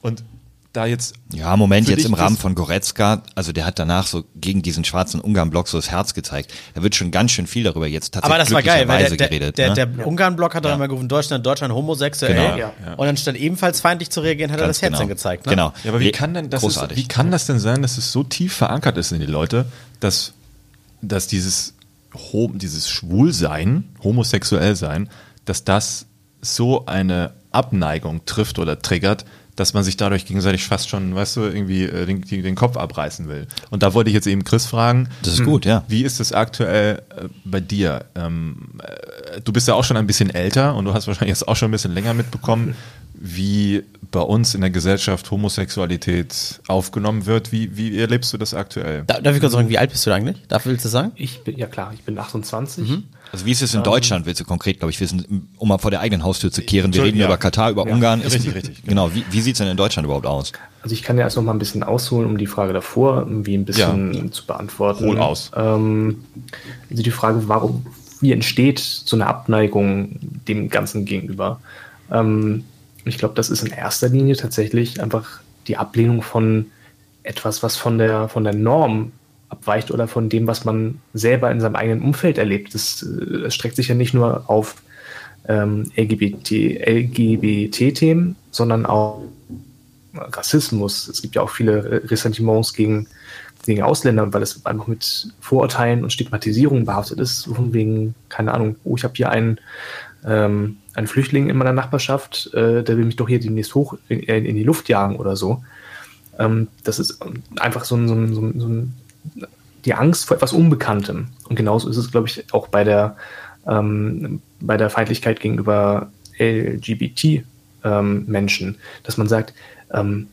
Und da jetzt. Ja, Moment, jetzt im Rahmen von Goretzka, also der hat danach so gegen diesen schwarzen Ungarn-Block so das Herz gezeigt. Da wird schon ganz schön viel darüber jetzt tatsächlich Aber das war geil, weil der, der, geredet. der, ne? der Ungarn-Block hat doch Ja. immer gerufen, Deutschland, Deutschland homosexuell. Genau, ja. Und anstatt ebenfalls feindlich zu reagieren, hat er Ganz das Herzchen genau. gezeigt. Ne? Genau. Ja, aber wie kann denn das ist, wie kann das denn sein, dass es so tief verankert ist in die Leute, dass, dass dieses, Ho dieses Schwulsein, homosexuell sein, dass das so eine Abneigung trifft oder triggert, dass man sich dadurch gegenseitig fast schon, weißt du, irgendwie äh, den, den Kopf abreißen will. Und da wollte ich jetzt eben Chris fragen. Das ist gut, ja. Wie ist es aktuell äh, bei dir? Ähm, äh, du bist ja auch schon ein bisschen älter und du hast wahrscheinlich jetzt auch schon ein bisschen länger mitbekommen, wie bei uns in der Gesellschaft Homosexualität aufgenommen wird. Wie, wie erlebst du das aktuell? Da, darf ich kurz sagen, wie alt bist du eigentlich? Darf willst du sagen? Ich bin, ja klar, ich bin 28. Also wie ist es in Deutschland, willst du konkret, glaube ich, wissen, um mal vor der eigenen Haustür zu kehren. Wir reden ja. über Katar, über Ja, Ungarn. Ist- richtig, richtig, Genau, wie, wie sieht's denn in Deutschland überhaupt aus? Also ich kann ja erst noch mal ein bisschen ausholen, um die Frage davor irgendwie ein bisschen zu beantworten. Hol aus. Ähm, also die Frage, warum, wie entsteht so eine Abneigung dem Ganzen gegenüber? Ähm, ich glaube, das ist in erster Linie tatsächlich einfach die Ablehnung von etwas, was von der, von der Norm abweicht oder von dem, was man selber in seinem eigenen Umfeld erlebt. Das, äh, das streckt sich ja nicht nur auf ähm, LGBT, LGBT-Themen, sondern auch Rassismus. Es gibt ja auch viele äh, Ressentiments gegen, gegen Ausländer, weil es einfach mit Vorurteilen und Stigmatisierung behaftet ist. Von wegen, keine Ahnung, oh, ich habe hier einen, ähm, einen Flüchtling in meiner Nachbarschaft, äh, der will mich doch hier demnächst hoch in, in die Luft jagen oder so. Ähm, das ist einfach so ein, so ein, so ein, so ein die Angst vor etwas Unbekanntem. Und genauso ist es, glaube ich, auch bei der, ähm, bei der Feindlichkeit gegenüber LGBT-Menschen, dass man sagt, ähm,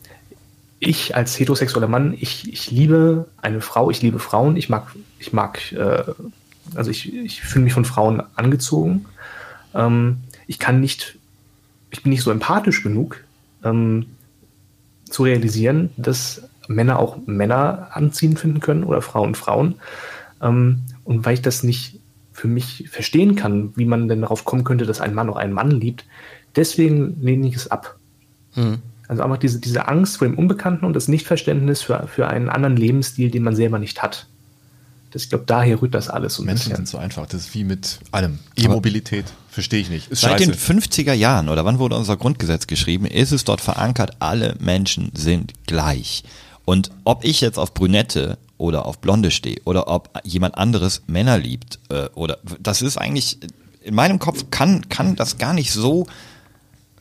ich als heterosexueller Mann, ich, ich liebe eine Frau, ich liebe Frauen, ich mag, ich mag, äh, also ich, ich fühle mich von Frauen angezogen. Ähm, ich kann nicht, ich bin nicht so empathisch genug, ähm, zu realisieren, dass Männer auch Männer anziehend finden können oder Frauen Frauen. Ähm, und weil ich das nicht für mich verstehen kann, wie man denn darauf kommen könnte, dass ein Mann auch einen Mann liebt, deswegen lehne ich es ab. Also einfach diese, diese Angst vor dem Unbekannten und das Nichtverständnis für, für einen anderen Lebensstil, den man selber nicht hat. Das, ich glaube, daher rührt das alles so ein Menschen bisschen. sind so einfach. Das ist wie mit allem. E-Mobilität verstehe ich nicht. Ist Seit den scheiße. 50er Jahren oder wann wurde unser Grundgesetz geschrieben, ist es dort verankert, alle Menschen sind gleich. Und ob ich jetzt auf Brünette oder auf Blonde stehe oder ob jemand anderes Männer liebt äh, oder das ist eigentlich in meinem Kopf kann kann das gar nicht so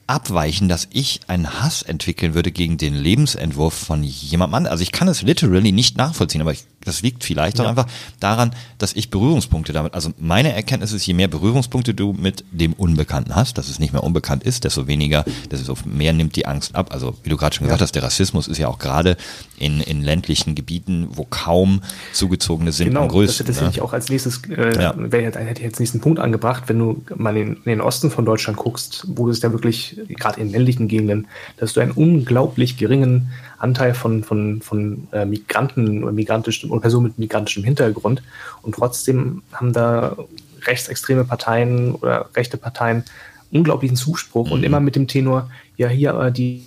abweichen, dass ich einen Hass entwickeln würde gegen den Lebensentwurf von jemandem anderen. Also ich kann es literally nicht nachvollziehen, aber ich, das liegt vielleicht auch einfach daran, dass ich Berührungspunkte damit, also meine Erkenntnis ist, je mehr Berührungspunkte du mit dem Unbekannten hast, dass es nicht mehr unbekannt ist, desto weniger, desto mehr nimmt die Angst ab. Also wie du gerade schon gesagt hast, der Rassismus ist ja auch gerade in, in ländlichen Gebieten, wo kaum Zugezogene sind, Genau, am größten. das hätte ne? ich auch als nächstes, äh, Ja. hätte ich jetzt nächsten Punkt angebracht, wenn du mal in, in den Osten von Deutschland guckst, wo es ja wirklich, gerade in ländlichen Gegenden, dass du einen unglaublich geringen Anteil von, von, von äh, Migranten oder migrantischen oder Personen mit migrantischem Hintergrund und trotzdem haben da rechtsextreme Parteien oder rechte Parteien unglaublichen Zuspruch Mhm. und immer mit dem Tenor, ja, hier aber die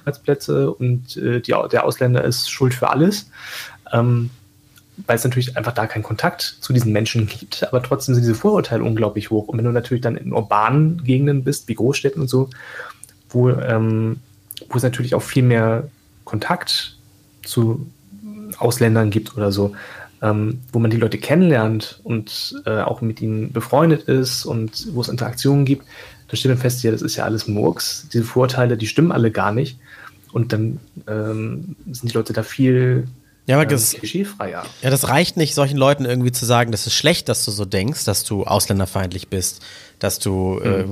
Arbeitsplätze und äh, die, der Ausländer ist schuld für alles. Ähm, weil es natürlich einfach da keinen Kontakt zu diesen Menschen gibt, aber trotzdem sind diese Vorurteile unglaublich hoch. Und wenn du natürlich dann in urbanen Gegenden bist, wie Großstädten und so, wo, ähm, wo es natürlich auch viel mehr Kontakt zu Ausländern gibt oder so, ähm, wo man die Leute kennenlernt und äh, auch mit ihnen befreundet ist und wo es Interaktionen gibt, da stellt man fest, ja, das ist ja alles Murks. Diese Vorurteile, die stimmen alle gar nicht. Und dann ähm, sind die Leute da viel Ja, aber ähm, das, klischeefreier. ja, das reicht nicht, solchen Leuten irgendwie zu sagen, das ist schlecht, dass du so denkst, dass du ausländerfeindlich bist, dass du, äh,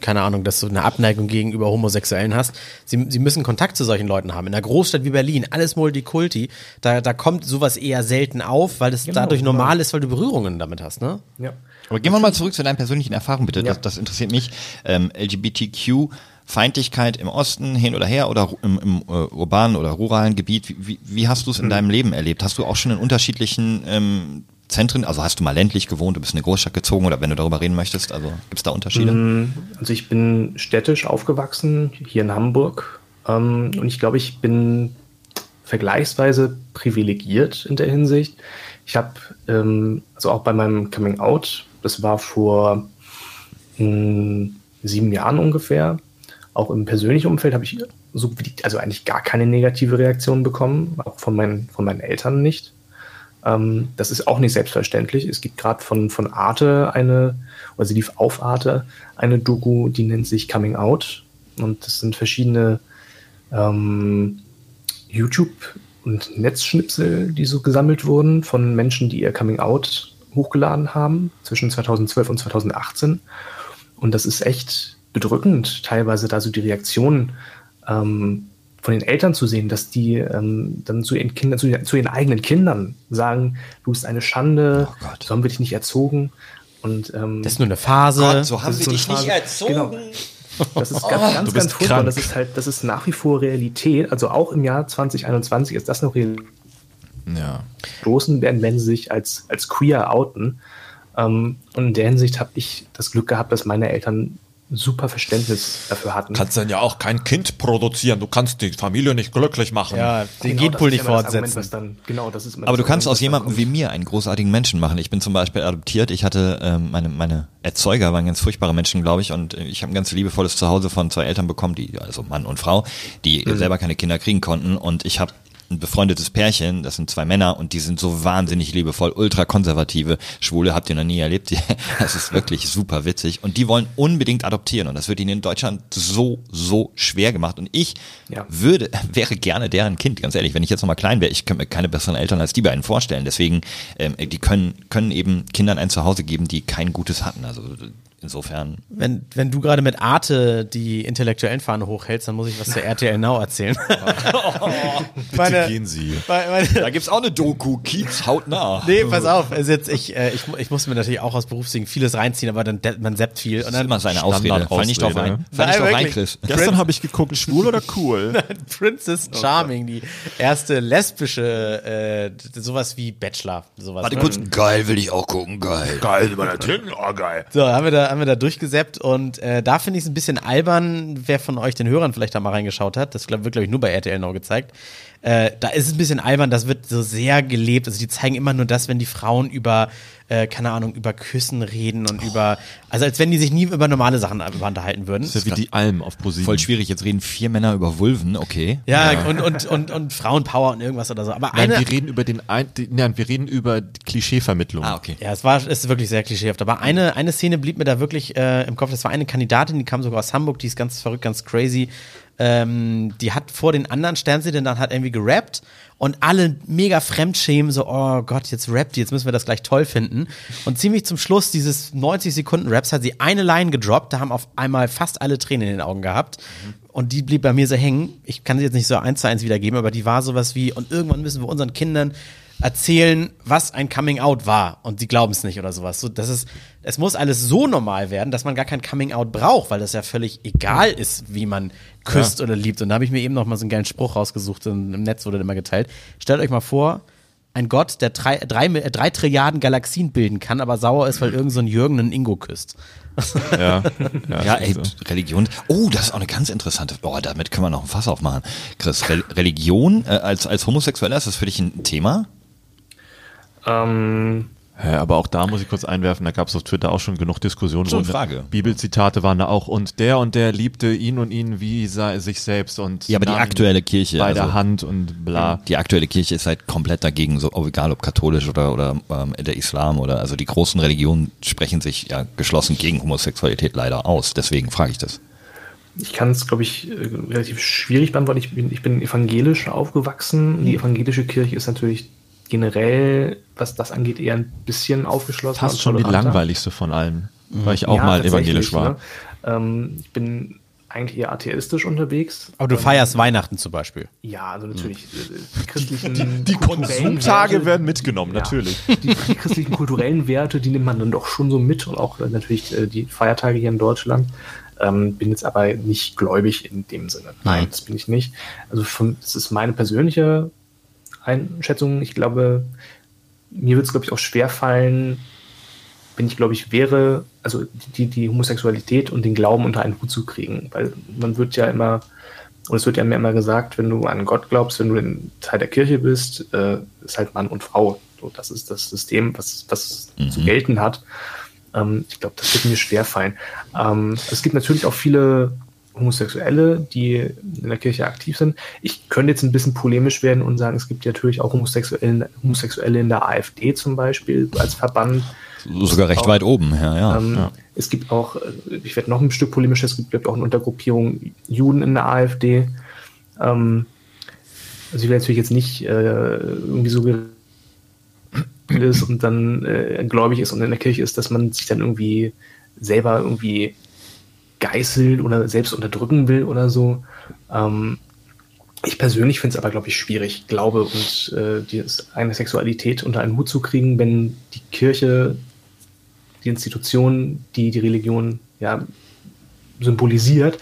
keine Ahnung, dass du eine Abneigung gegenüber Homosexuellen hast. Sie, sie müssen Kontakt zu solchen Leuten haben. In einer Großstadt wie Berlin, alles Multikulti, da, da kommt sowas eher selten auf, weil es Genau, dadurch genau. normal ist, weil du Berührungen damit hast, ne? Ja. Aber gehen wir mal zurück zu deinen persönlichen Erfahrungen, bitte. Ja. Das, das interessiert mich. Ähm, LGBTQ. Feindlichkeit im Osten hin oder her oder im, im äh, urbanen oder ruralen Gebiet. Wie, wie, wie hast du es in deinem Leben erlebt? Hast du auch schon in unterschiedlichen ähm, Zentren, also hast du mal ländlich gewohnt, du bist in eine Großstadt gezogen oder wenn du darüber reden möchtest, also gibt es da Unterschiede? Also ich bin städtisch aufgewachsen, hier in Hamburg. Ähm, und ich glaube, ich bin vergleichsweise privilegiert in der Hinsicht. Ich habe, ähm, also auch bei meinem Coming Out, das war vor mh, sieben Jahren ungefähr, auch im persönlichen Umfeld habe ich so wie also eigentlich gar keine negative Reaktion bekommen, auch von meinen, von meinen Eltern nicht. Ähm, das ist auch nicht selbstverständlich. Es gibt gerade von, von Arte eine, oder sie lief auf Arte, eine Doku, die nennt sich Coming Out. Und das sind verschiedene ähm, YouTube- und Netzschnipsel, die so gesammelt wurden von Menschen, die ihr Coming Out hochgeladen haben zwischen 2012 und 2018. Und das ist echt bedrückend, teilweise da so die Reaktionen ähm, von den Eltern zu sehen, dass die ähm, dann zu ihren Kindern, zu, zu ihren eigenen Kindern sagen, du bist eine Schande, Oh Gott. so haben wir dich nicht erzogen. Und ähm, Das ist nur eine Phase. Gott, so haben ist so dich eine nicht Phase. erzogen. Genau. Das ist [LAUGHS] ganz, ganz, du bist ganz furchtbar. krank. Das ist halt, das ist nach wie vor Realität. Also auch im Jahr 2021 ist das noch Realität. Ja. Großen werden, wenn sie sich als, als queer outen. Ähm, und in der Hinsicht habe ich das Glück gehabt, dass meine Eltern super Verständnis dafür hatten. Kannst dann ja auch kein Kind produzieren. Du kannst die Familie nicht glücklich machen. ja, den Genau, Genpool nicht Argument, fortsetzen. was Dann, genau, das ist Aber das du kannst Argument, aus jemandem wie mir einen großartigen Menschen machen. Ich bin zum Beispiel adoptiert. Ich hatte ähm, meine meine Erzeuger waren ganz furchtbare Menschen, glaube ich, und äh, ich habe ein ganz liebevolles Zuhause von zwei Eltern bekommen, die also Mann und Frau, die Mhm. selber keine Kinder kriegen konnten. Und ich habe ein befreundetes Pärchen, das sind zwei Männer und die sind so wahnsinnig liebevoll, ultra konservative Schwule, habt ihr noch nie erlebt. [LAUGHS] Das ist wirklich super witzig und die wollen unbedingt adoptieren und das wird ihnen in Deutschland so so schwer gemacht und ich Ja. würde [LAUGHS] wäre gerne deren Kind, ganz ehrlich, wenn ich jetzt noch mal klein wäre, ich könnte mir keine besseren Eltern als die beiden vorstellen. Deswegen ähm, die können können eben Kindern ein Zuhause geben, die kein gutes hatten. Also insofern Wenn, wenn du gerade mit Arte die intellektuellen Fahne hochhältst, dann muss ich was zur RTL Now erzählen. [LAUGHS] Bitte Meine- gehen Sie. Meine- meine- da gibt's auch eine Doku, Kiez hautnah. Nee, pass auf. Also jetzt, ich, äh, ich, ich muss mir natürlich auch aus Berufswegen vieles reinziehen, aber dann man seppt viel. Und Das ist dann immer seine Ausrede. Fall nicht drauf ein. ne? Fall nicht Nein, drauf ein. Chris. Gestern habe ich geguckt, schwul oder cool? [LAUGHS] Princess Charming, die erste lesbische, äh, sowas wie Bachelor. Sowas, Warte ne? kurz. Geil, will ich auch gucken, geil. Geil, über der Titten, oh geil. So, haben wir da, da, haben wir da durchgesäppt und äh, da finde ich es ein bisschen albern, wer von euch den Hörern vielleicht da mal reingeschaut hat. Das glaub, wird, glaube ich, nur bei RTL noch gezeigt. Äh, da ist es ein bisschen albern, das wird so sehr gelebt. Also die zeigen immer nur das, wenn die Frauen über, äh, keine Ahnung, über Küssen reden und über, also als wenn die sich nie über normale Sachen unterhalten würden. Das ist ja wie die Alm auf ProSieben. Voll schwierig, jetzt reden vier Männer über Vulven, okay. Ja, Und, und, und, und Frauenpower und irgendwas oder so. Aber Nein, eine, wir reden über den ein, die, nein, wir reden über Klischeevermittlung. Ah, okay. Ja, es war es ist wirklich sehr klischeehaft. Aber eine, eine Szene blieb mir da wirklich äh, im Kopf. Das war eine Kandidatin, die kam sogar aus Hamburg, die ist ganz verrückt, ganz crazy. Ähm, die hat vor den anderen Sternsehenden dann hat irgendwie gerappt und alle mega fremdschämen, so, oh Gott, jetzt rappt die, jetzt müssen wir das gleich toll finden. Und ziemlich zum Schluss dieses 90 Sekunden Raps hat sie eine Line gedroppt, da haben auf einmal fast alle Tränen in den Augen gehabt. Und die blieb bei mir so hängen. Ich kann sie jetzt nicht so eins zu eins wiedergeben, aber die war sowas wie, und irgendwann müssen wir unseren Kindern erzählen, was ein Coming Out war und sie glauben es nicht oder sowas. So, das ist, es muss alles so normal werden, dass man gar kein Coming Out braucht, weil das ja völlig egal ist, wie man küsst oder liebt. Und da habe ich mir eben noch mal so einen geilen Spruch rausgesucht, und im Netz wurde immer geteilt. Stellt euch mal vor, ein Gott, der drei, drei, drei Trilliarden Galaxien bilden kann, aber sauer ist, weil irgend so ein Jürgen einen Ingo küsst. [LAUGHS] Ja, ja, Ja, ey, so. Religion. Oh, das ist auch eine ganz interessante. Boah, damit können wir noch ein Fass aufmachen. Chris, Re Religion äh, als, als Homosexueller, ist das für dich ein Thema? Ähm, Ja, aber auch da muss ich kurz einwerfen, da gab es auf Twitter auch schon genug Diskussionen. Schon Frage. Bibelzitate waren da auch und der und der liebte ihn und ihn wie sei sich selbst und Ja, aber die aktuelle Kirche, bei also- der Hand und bla. Die aktuelle Kirche ist halt komplett dagegen, so egal ob katholisch oder, oder ähm, der Islam oder also die großen Religionen sprechen sich ja geschlossen gegen Homosexualität leider aus. Deswegen frage ich das. ich kann es, glaube ich, äh, relativ schwierig beantworten. Ich bin, ich bin evangelisch aufgewachsen. Die evangelische Kirche ist natürlich generell, was das angeht, eher ein bisschen aufgeschlossen. Fast schon die langweiligste von allen, weil ich auch Ja, mal evangelisch war. Ne? Ähm, ich bin eigentlich eher atheistisch unterwegs. Aber du Ähm, feierst Weihnachten zum Beispiel. Ja, also natürlich äh, die christlichen Die kulturellen Konsumtage Werte- werden mitgenommen, Ja. natürlich. Die, die christlichen kulturellen Werte, die nimmt man dann doch schon so mit und auch äh, natürlich äh, die Feiertage hier in Deutschland. Ähm, bin jetzt aber nicht gläubig in dem Sinne. Nein, das bin ich nicht. Also von, das ist meine persönliche Einschätzung. Ich glaube, mir wird es, glaube ich, auch schwer fallen, wenn ich, glaube ich, wäre, also die, die Homosexualität und den Glauben unter einen Hut zu kriegen. Weil man wird ja immer, und es wird ja mir immer gesagt, wenn du an Gott glaubst, wenn du in Teil der Kirche bist, äh, ist halt Mann und Frau. So, das ist das System, was, was zu gelten hat. Ähm, ich glaube, das wird mir schwer fallen. Ähm, es gibt natürlich auch viele Homosexuelle, die in der Kirche aktiv sind. Ich könnte jetzt ein bisschen polemisch werden und sagen, es gibt ja natürlich auch Homosexuelle, Homosexuelle in der AfD zum Beispiel als Verband. Sogar recht auch- weit oben, ja, ja. Ähm, Es gibt auch, äh, ich werde noch ein Stück polemischer, es gibt gibt auch eine Untergruppierung Juden in der AfD. Ähm, also ich will natürlich jetzt nicht äh, irgendwie so ist und dann äh, gläubig ist und in der Kirche ist, dass man sich dann irgendwie selber irgendwie geißeln oder selbst unterdrücken will oder so. Ähm, ich persönlich finde es aber, glaube ich, schwierig, Glaube und äh, die eine Sexualität unter einen Hut zu kriegen, wenn die Kirche, die Institution, die die Religion ja symbolisiert,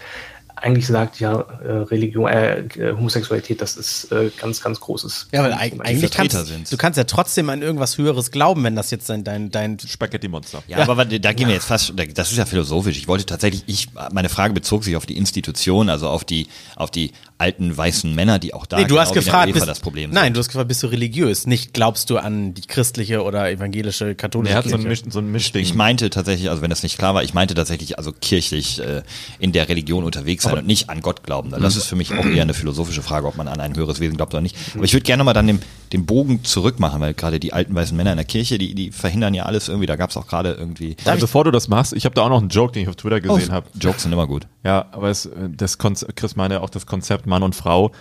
eigentlich sagt, ja, äh, Religion, äh, äh, Homosexualität, das ist äh, ganz, ganz großes. Ja, weil eig eigentlich Vertreter kannst sind. du kannst ja trotzdem an irgendwas Höheres glauben, wenn das jetzt dein, dein, dein Spaghetti-Monster. Ja, aber warte, da gehen wir jetzt fast, das ist ja philosophisch. Ich wollte tatsächlich, ich, meine Frage bezog sich auf die Institution, also auf die, auf die alten weißen Männer, die auch da Nee, du hast genau gefragt, bist, das Problem nein, sind. du hast gefragt, bist du religiös? Nicht glaubst du an die christliche oder evangelische, katholische Er hat so ein? Misch, so ein Mischding. Ich meinte tatsächlich, also wenn das nicht klar war, ich meinte tatsächlich also kirchlich äh, in der Religion unterwegs sein und nicht an Gott glauben. Das ist für mich auch eher eine philosophische Frage, ob man an ein höheres Wesen glaubt oder nicht. Aber ich würde gerne mal dann den, den Bogen zurück machen, weil gerade die alten weißen Männer in der Kirche, die, die verhindern ja alles irgendwie. Da gab es auch gerade irgendwie. also bevor du das machst, ich habe da auch noch einen Joke, den ich auf Twitter gesehen habe. Jokes sind immer gut. Ja, aber es, das Konzept, Chris meinte auch das Konzept Mann und Frau.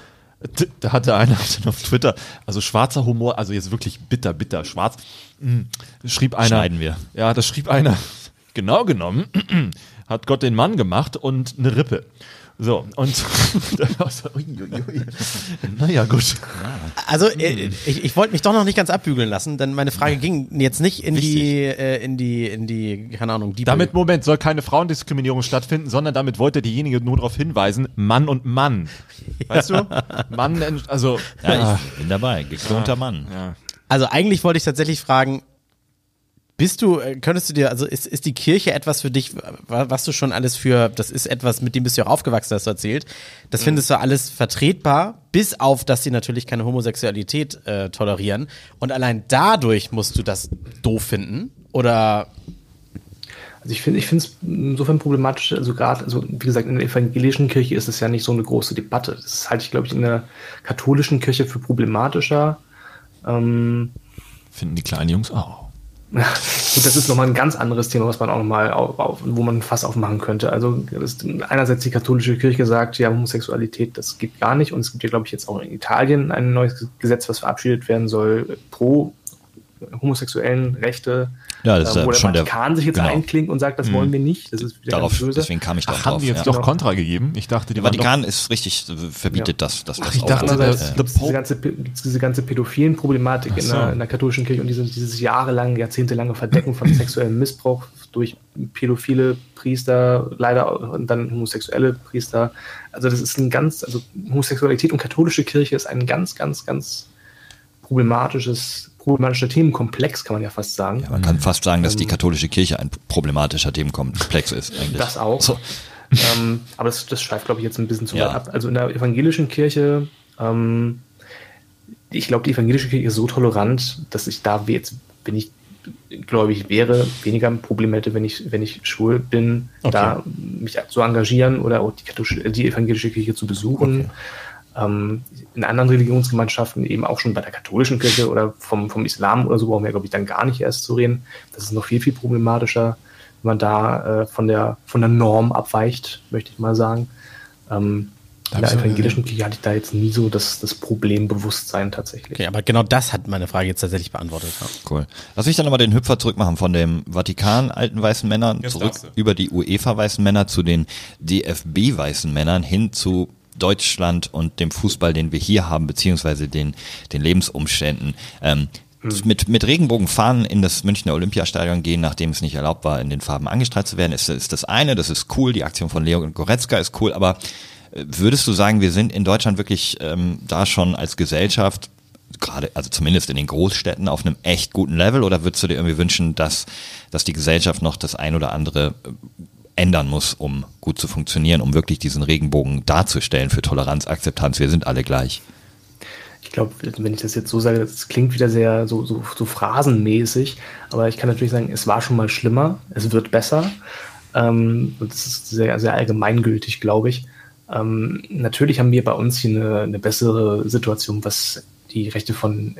Da hatte einer [LAUGHS] dann auf Twitter, also schwarzer Humor, also jetzt wirklich bitter, bitter, schwarz. mm, Schrieb einer. Schneiden wir. Ja, das schrieb einer. [LAUGHS] Genau genommen [CLEARS THROAT] hat Gott den Mann gemacht und eine Rippe. So, und [LAUGHS] naja, gut. Also äh, ich, ich wollte mich doch noch nicht ganz abbügeln lassen, denn meine Frage ging jetzt nicht in die, äh, in die, in die, keine Ahnung, die Damit, Moment, soll keine Frauendiskriminierung stattfinden, sondern damit wollte derjenige nur darauf hinweisen, Mann und Mann. Weißt du? Mann, also. Ja, ich bin dabei. Geklonter Mann. ja. Also eigentlich wollte ich tatsächlich fragen, Bist du, äh, könntest du dir, also ist, ist die Kirche etwas für dich, wa- was du schon alles für, das ist etwas, mit dem bist du ja auch aufgewachsen, hast du erzählt. Das Mhm. findest du alles vertretbar, bis auf, dass sie natürlich keine Homosexualität äh, tolerieren. Und allein dadurch musst du das doof finden? Oder Also ich finde ich finde es insofern problematisch, also gerade, also wie gesagt, in der evangelischen Kirche ist es ja nicht so eine große Debatte. Das halte ich, glaube ich, in der katholischen Kirche für problematischer. Ähm, Finden die kleinen Jungs auch. Gut, das ist nochmal ein ganz anderes Thema, was man auch nochmal auf, auf, wo man Fass aufmachen könnte. Also einerseits die katholische Kirche sagt, ja, Homosexualität, das geht gar nicht. Und es gibt ja, glaube ich, jetzt auch in Italien ein neues Gesetz, was verabschiedet werden soll, pro homosexuellen Rechte, Ja, das ist äh, ja wo der schon der- Vatikan sich jetzt genau. einklingt und sagt, das wollen wir nicht. Das ist wieder Darauf, deswegen kam ich darauf Ach, haben die jetzt ja. doch Kontra gegeben? Ich dachte, die Der waren doch Vatikan ist richtig, äh, verbietet das, dass das ich auch- dachte, äh, der- Andererseits gibt es diese ganze, diese ganze pädophilen Problematik Ach in, so. der, in der katholischen Kirche und diese, dieses jahrelange, jahrzehntelange Verdecken von [CLEARS THROAT] sexuellem Missbrauch durch pädophile Priester, leider und dann homosexuelle Priester. Also das ist ein ganz, also Homosexualität und katholische Kirche ist ein ganz, ganz, ganz problematisches, problematischer Themenkomplex, kann man ja fast sagen. Ja, man kann fast sagen, dass die katholische Kirche ein problematischer Themenkomplex ist eigentlich. Das auch. So. Ähm, aber das, das schweift, glaube ich, jetzt ein bisschen zu Ja. weit ab. Also in der evangelischen Kirche, ähm, ich glaube, die evangelische Kirche ist so tolerant, dass ich da jetzt, wenn ich gläubig wäre, weniger ein Problem hätte, wenn ich, wenn ich schwul bin, da mich zu engagieren oder auch die, katholische, die evangelische Kirche zu besuchen. Ähm, in anderen Religionsgemeinschaften, eben auch schon bei der katholischen Kirche oder vom, vom Islam oder so, brauchen wir, glaube ich, dann gar nicht erst zu reden. Das ist noch viel, viel problematischer, wenn man da äh, von, der, von der Norm abweicht, möchte ich mal sagen. Ähm, in der aber- evangelischen Kirche hatte ich da jetzt nie so das, das Problembewusstsein tatsächlich. Okay, aber genau das hat meine Frage jetzt tatsächlich beantwortet. Ja. Cool. Lass mich dann nochmal den Hüpfer zurückmachen von dem Vatikan alten weißen Männern Jetzt zurück über die UEFA weißen Männer zu den DFB weißen Männern hin zu Deutschland und dem Fußball, den wir hier haben, beziehungsweise den, den Lebensumständen. Ähm, mit, mit Regenbogenfahnen in das Münchner Olympiastadion gehen, nachdem es nicht erlaubt war, in den Farben angestrahlt zu werden, ist, ist das eine, das ist cool, die Aktion von Leo Goretzka ist cool, aber äh, würdest du sagen, wir sind in Deutschland wirklich ähm, da schon als Gesellschaft gerade, also zumindest in den Großstädten, auf einem echt guten Level oder würdest du dir irgendwie wünschen, dass, dass die Gesellschaft noch das ein oder andere äh, ändern muss, um gut zu funktionieren, um wirklich diesen Regenbogen darzustellen für Toleranz, Akzeptanz, wir sind alle gleich. Ich glaube, wenn ich das jetzt so sage, das klingt wieder sehr so, so, so phrasenmäßig, aber ich kann natürlich sagen, es war schon mal schlimmer, es wird besser. Ähm, das ist sehr, sehr allgemeingültig, glaube ich. Ähm, natürlich haben wir bei uns hier eine, eine bessere Situation, was die Rechte von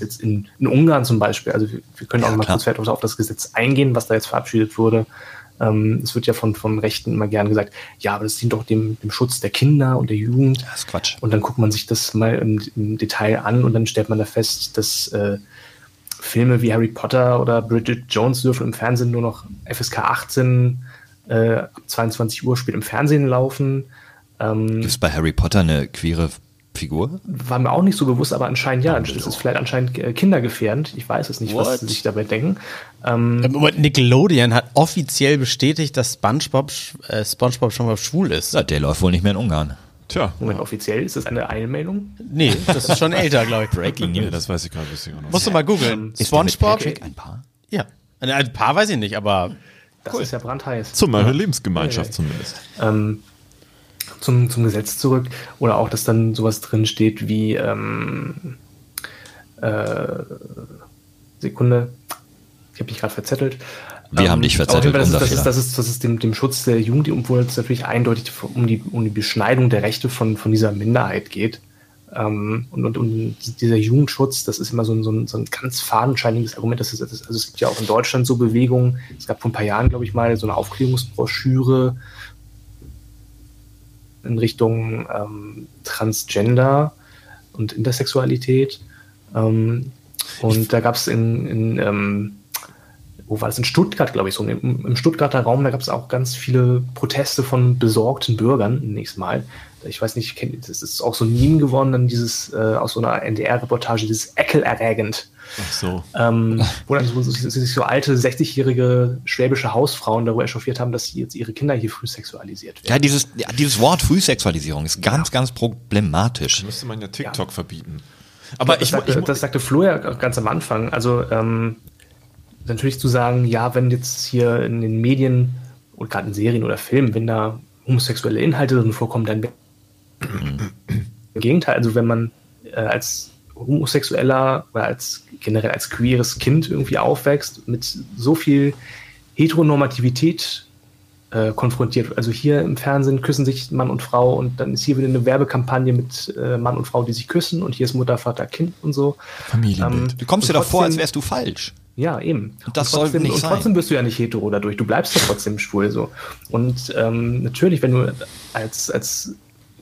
jetzt in, in Ungarn zum Beispiel, also wir, wir können auch Ja, mal kurz auf das Gesetz eingehen, was da jetzt verabschiedet wurde. Ähm, es wird ja von, von Rechten immer gern gesagt, ja, aber das dient doch dem, dem Schutz der Kinder und der Jugend. Das ist Quatsch. Und dann guckt man sich das mal im, im Detail an und dann stellt man da fest, dass äh, Filme wie Harry Potter oder Bridget Jones dürfen im Fernsehen nur noch FSK 18 äh, ab 22 Uhr spät im Fernsehen laufen. Ähm, Gibt es bei Harry Potter eine queere Figur? war mir auch nicht so bewusst, aber anscheinend ja. Das ist vielleicht anscheinend äh, kindergefährdend. Ich weiß es nicht, was What? sie sich dabei denken. Ähm, Ähm, aber Nickelodeon hat offiziell bestätigt, dass SpongeBob, äh, SpongeBob schon mal schwul ist. Ja, der läuft wohl nicht mehr in Ungarn. Tja, Moment, offiziell ist das eine Eilmeldung? Nee, das ist schon [LAUGHS] älter, glaube ich. Breaking nee, News. das weiß ich gerade noch. Musst du mal googeln. Mit SpongeBob? Ein Paar? Ja. Ein paar weiß ich nicht, aber Das ist ja brandheiß. Zum eure Lebensgemeinschaft Ja, ja. zumindest. ähm, zum, zum Gesetz zurück oder auch, dass dann sowas drin steht wie ähm, äh, Sekunde, ich habe mich gerade verzettelt. Wir haben dich verzettelt, Das ist, Fehler. das ist, das ist, das ist dem, dem Schutz der Jugend, obwohl es natürlich eindeutig um die, um die Beschneidung der Rechte von, von dieser Minderheit geht. Ähm, und, und, und dieser Jugendschutz, das ist immer so ein, so ein, so ein ganz fadenscheiniges Argument. Das ist, das ist, also es gibt ja auch in Deutschland so Bewegungen. Es gab vor ein paar Jahren, glaube ich, mal so eine Aufklärungsbroschüre in Richtung ähm, Transgender und Intersexualität. Ähm, und da gab es in, in ähm, wo war das? In Stuttgart, glaube ich, so. Im, im Stuttgarter Raum, da gab es auch ganz viele Proteste von besorgten Bürgern, nächstes Mal. Ich weiß nicht, das ist auch so ein Meme geworden, dann dieses, äh, aus so einer NDR-Reportage, dieses Eckelerregend. Ach so. Ähm, wo dann so, so, sich so alte, 60-jährige schwäbische Hausfrauen darüber echauffiert haben, dass jetzt ihre Kinder hier früh sexualisiert werden. Ja, dieses, ja, dieses Wort Frühsexualisierung ist ganz, ganz problematisch. Müsste man ja TikTok verbieten. Aber das, ich, sagte, ich, das sagte Flo ja ganz am Anfang. Also ähm, natürlich zu sagen, ja, wenn jetzt hier in den Medien und gerade in Serien oder Filmen, wenn da homosexuelle Inhalte drin vorkommen, dann im Gegenteil, also wenn man äh, als homosexueller oder als generell als queeres Kind irgendwie aufwächst mit so viel Heteronormativität äh, konfrontiert. Also hier im Fernsehen küssen sich Mann und Frau und dann ist hier wieder eine Werbekampagne mit äh, Mann und Frau, die sich küssen und hier ist Mutter, Vater, Kind und so. Familienbild. Ähm, Du kommst dir doch vor, als wärst du falsch. Ja, eben. Und das und trotzdem, nicht und sein. trotzdem bist du ja nicht hetero dadurch. Du bleibst ja trotzdem schwul so. Und ähm, natürlich, wenn du als, als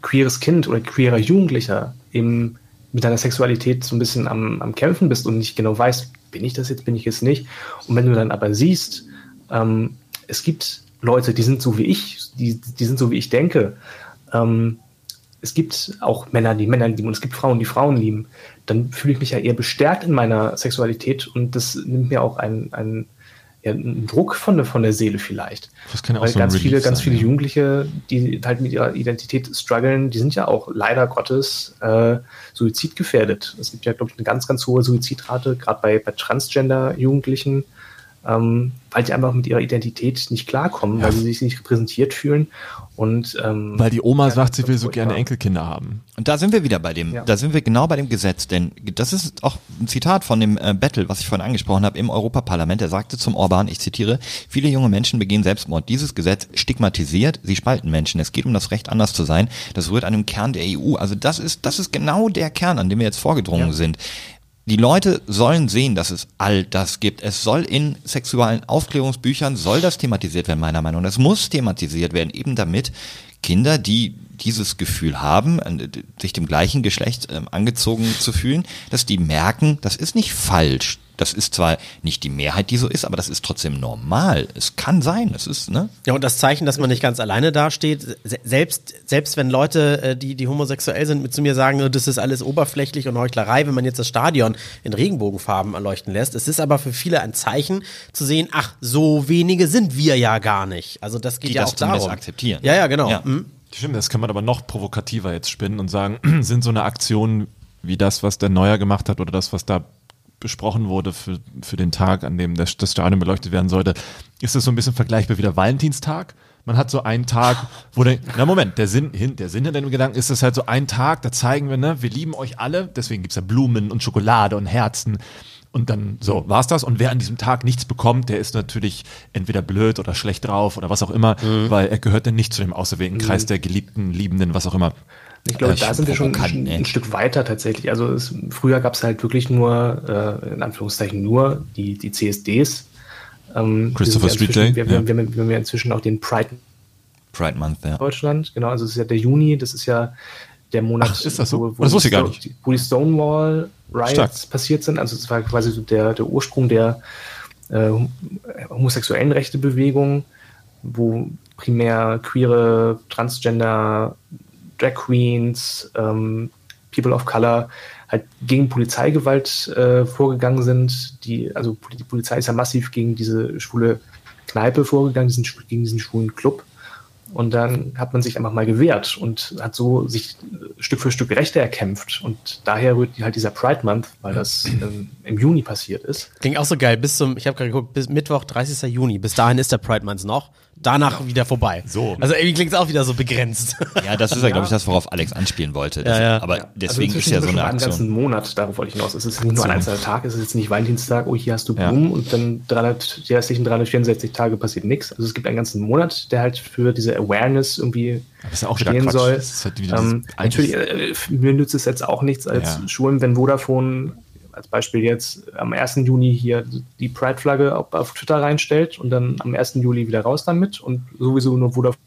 queeres Kind oder queerer Jugendlicher eben mit deiner Sexualität so ein bisschen am, am Kämpfen bist und nicht genau weißt, bin ich das jetzt, bin ich es nicht. Und wenn du dann aber siehst, ähm, es gibt Leute, die sind so wie ich, die, die sind so wie ich denke. Ähm, es gibt auch Männer, die Männer lieben und es gibt Frauen, die Frauen lieben, dann fühle ich mich ja eher bestärkt in meiner Sexualität und das nimmt mir auch einen, einen, ja, einen Druck von der, von der Seele vielleicht. Das kann ja auch Weil so ganz viele, Relief ganz sein, viele ja. Jugendliche, die halt mit ihrer Identität strugglen, die sind ja auch leider Gottes äh, suizidgefährdet. Es gibt ja, glaube ich, eine ganz, ganz hohe Suizidrate, gerade bei, bei Transgender-Jugendlichen, ähm, weil die einfach mit ihrer Identität nicht klarkommen, weil sie sich nicht repräsentiert fühlen. Und, ähm, Weil die Oma ja, sagt, sie will so gerne Enkelkinder haben. Und da sind wir wieder bei dem, Ja. da sind wir genau bei dem Gesetz, denn das ist auch ein Zitat von dem äh, Battle, was ich vorhin angesprochen habe, im Europaparlament. Er sagte zum Orban, ich zitiere, viele junge Menschen begehen Selbstmord. Dieses Gesetz stigmatisiert, sie spalten Menschen. Es geht um das Recht, anders zu sein. Das rührt an dem Kern der EU. Also das ist, das ist genau der Kern, an dem wir jetzt vorgedrungen sind. Die Leute sollen sehen, dass es all das gibt. Es soll in sexuellen Aufklärungsbüchern, soll das thematisiert werden, meiner Meinung nach. Es muss thematisiert werden, eben damit Kinder, die dieses Gefühl haben, sich dem gleichen Geschlecht ähm, angezogen zu fühlen, dass die merken, das ist nicht falsch. Das ist zwar nicht die Mehrheit, die so ist, aber das ist trotzdem normal. Es kann sein. Es ist, ne? Ja, und das Zeichen, dass man nicht ganz alleine dasteht, se- selbst, selbst wenn Leute, äh, die, die homosexuell sind, mit zu mir sagen, oh, das ist alles oberflächlich und Heuchlerei, wenn man jetzt das Stadion in Regenbogenfarben erleuchten lässt. Es ist aber für viele ein Zeichen zu sehen, ach, so wenige sind wir ja gar nicht. Also das geht Die ja das auch darum. akzeptieren. Ja, ja, genau. Ja. Mhm. Stimmt, das kann man aber noch provokativer jetzt spinnen und sagen, [CLEARS THROAT] sind so eine Aktion wie das, was der Neuer gemacht hat oder das, was da besprochen wurde für, für den Tag, an dem das, das Stadion beleuchtet werden sollte, ist das so ein bisschen vergleichbar wie der Valentinstag? Man hat so einen Tag, wo der, na Moment, der Sinn, hin, der Sinn hinter dem Gedanken ist das halt so ein Tag, da zeigen wir, ne, wir lieben euch alle, deswegen gibt's ja Blumen und Schokolade und Herzen. Und dann so war's das. Und wer an diesem Tag nichts bekommt, der ist natürlich entweder blöd oder schlecht drauf oder was auch immer, weil er gehört dann nicht zu dem auserwählten Kreis der geliebten, liebenden, was auch immer. Ich glaube, Äh, da sind wir schon ein, ein Stück weiter tatsächlich. Also es, früher gab es halt wirklich nur, äh, in Anführungszeichen nur, die, die CSDs. Ähm, Christopher Street Day, Wir, ja. wir, wir, wir haben ja inzwischen auch den Pride Pride Month, ja. Deutschland, genau, also es ist ja der Juni, das ist ja der Monat, Ach, ist das so? wo, Oh, das wusste ich die gar Sto- Wo die Stonewall Riots Stark. passiert sind, also es war quasi so der, der Ursprung der äh, homosexuellen Rechtebewegung, wo primär queere, transgender, Drag Queens, ähm, People of Color halt gegen Polizeigewalt äh, vorgegangen sind. Die, also die Polizei ist ja massiv gegen diese schwule Kneipe vorgegangen, diesen, gegen diesen schwulen Club. Und dann hat man sich einfach mal gewehrt und hat so sich äh, Stück für Stück Rechte erkämpft. Und daher rührt halt dieser Pride Month, weil das ähm, im Juni passiert ist. Klingt auch so geil. Bis zum, ich habe gerade geguckt, bis Mittwoch, 30. Juni. Bis dahin ist der Pride Month noch. Danach wieder vorbei. So. Also irgendwie klingt es auch wieder so begrenzt. Ja, das ist ja, glaube ich, das, worauf Alex anspielen wollte. Das, Ja, ja. Aber Ja, deswegen also ist ja so eine einen ganzen Aktion. Monat, darauf wollte ich hinaus. Es ist nicht nur ein einzelner Tag, es ist jetzt nicht Valentinstag, oh, hier hast du Ja. Blumen und dann 300, die restlichen 364 Tage passiert nichts. Also es gibt einen ganzen Monat, der halt für diese Awareness irgendwie das ist ja auch wieder stehen Quatsch. soll. Das ist halt wieder ähm, natürlich, äh, mir nützt es jetzt auch nichts als Ja. Schulen, wenn Vodafone als Beispiel jetzt am 1. Juni hier die Pride-Flagge auf, auf Twitter reinstellt und dann am 1. Juli wieder raus damit und sowieso nur Vodafone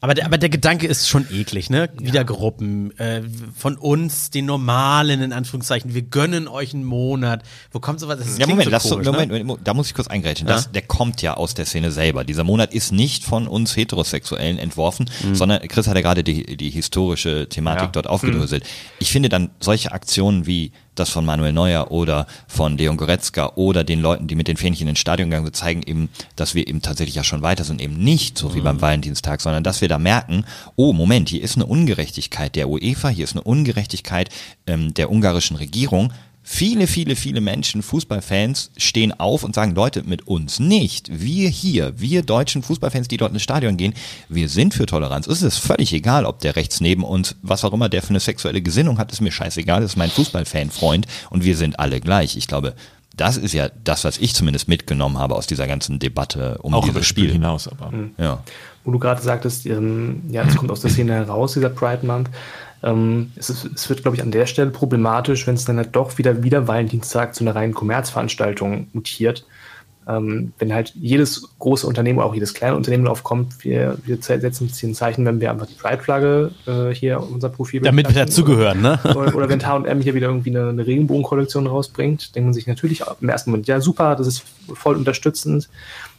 Aber der, aber der Gedanke ist schon eklig, ne? Wieder Gruppen. Äh, von uns, den Normalen, in Anführungszeichen. Wir gönnen euch einen Monat. Wo kommt sowas? Das Ja, Moment, so das, komisch, Moment, ne? Moment, da muss ich kurz. Das, Ja. der kommt ja aus der Szene selber. Dieser Monat ist nicht von uns Heterosexuellen entworfen, sondern Chris hat ja gerade die, die historische Thematik Ja. dort aufgedröselt. Ich finde dann solche Aktionen wie das von Manuel Neuer oder von Leon Goretzka oder den Leuten, die mit den Fähnchen ins Stadion gegangen sind, zeigen eben, dass wir eben tatsächlich ja schon weiter sind, eben nicht so wie beim Valentinstag, sondern dass wir da merken, oh Moment, hier ist eine Ungerechtigkeit der UEFA, hier ist eine Ungerechtigkeit ähm, der ungarischen Regierung. Viele, viele, viele Menschen, Fußballfans, stehen auf und sagen, Leute, mit uns nicht. Wir hier, wir deutschen Fußballfans, die dort ins Stadion gehen, wir sind für Toleranz. Es ist völlig egal, ob der rechts neben uns, was auch immer der für eine sexuelle Gesinnung hat, ist mir scheißegal, das ist mein Fußballfan-Freund und wir sind alle gleich. Ich glaube, das ist ja das, was ich zumindest mitgenommen habe aus dieser ganzen Debatte um Auch dieses über das Spiel Spiel. hinaus, aber. Ja. wo du gerade sagtest, ähm, ja, es kommt aus der Szene heraus, dieser Pride Month. Ähm, es, ist, es wird, glaube ich, an der Stelle problematisch, wenn es dann halt doch wieder wieder Valentinstag zu einer reinen Kommerzveranstaltung mutiert. Ähm, wenn halt jedes große Unternehmen, auch jedes kleine Unternehmen aufkommt, wir, wir setzen uns hier ein Zeichen, wenn wir einfach die Pride-Flagge äh, hier auf unser Profil Damit wir dazugehören, ne? [LAUGHS] Oder, oder wenn H&M hier wieder irgendwie eine, eine Regenbogenkollektion rausbringt, denkt man sich natürlich im ersten Moment, ja super, das ist voll unterstützend.